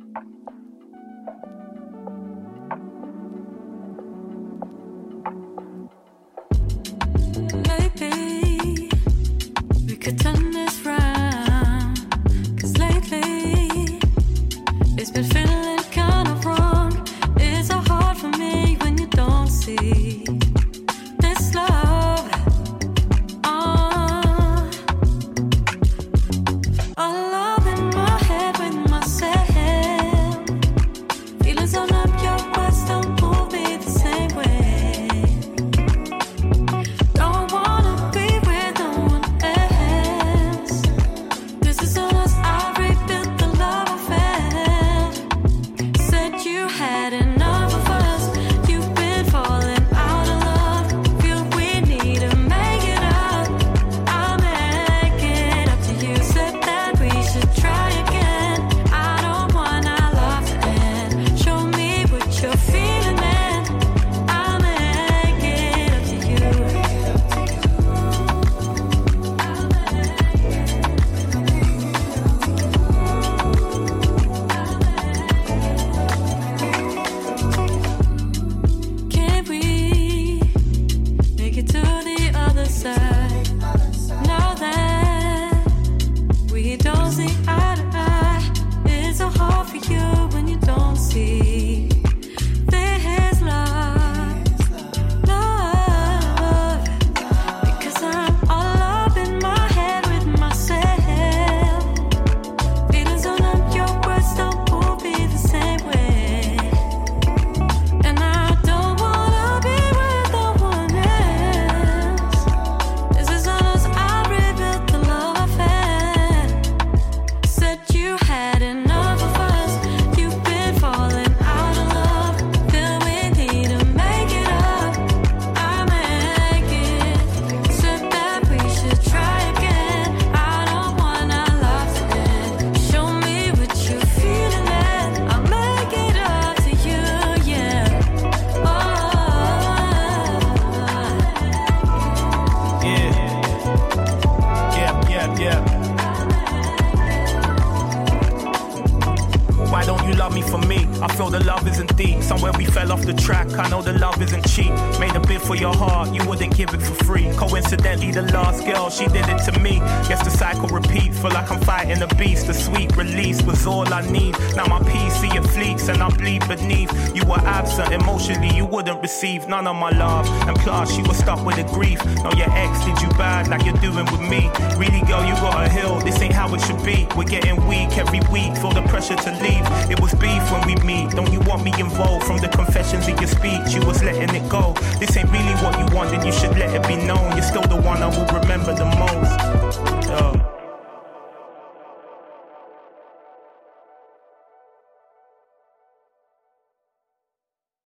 none of my love. And plus, she was stuck with the grief.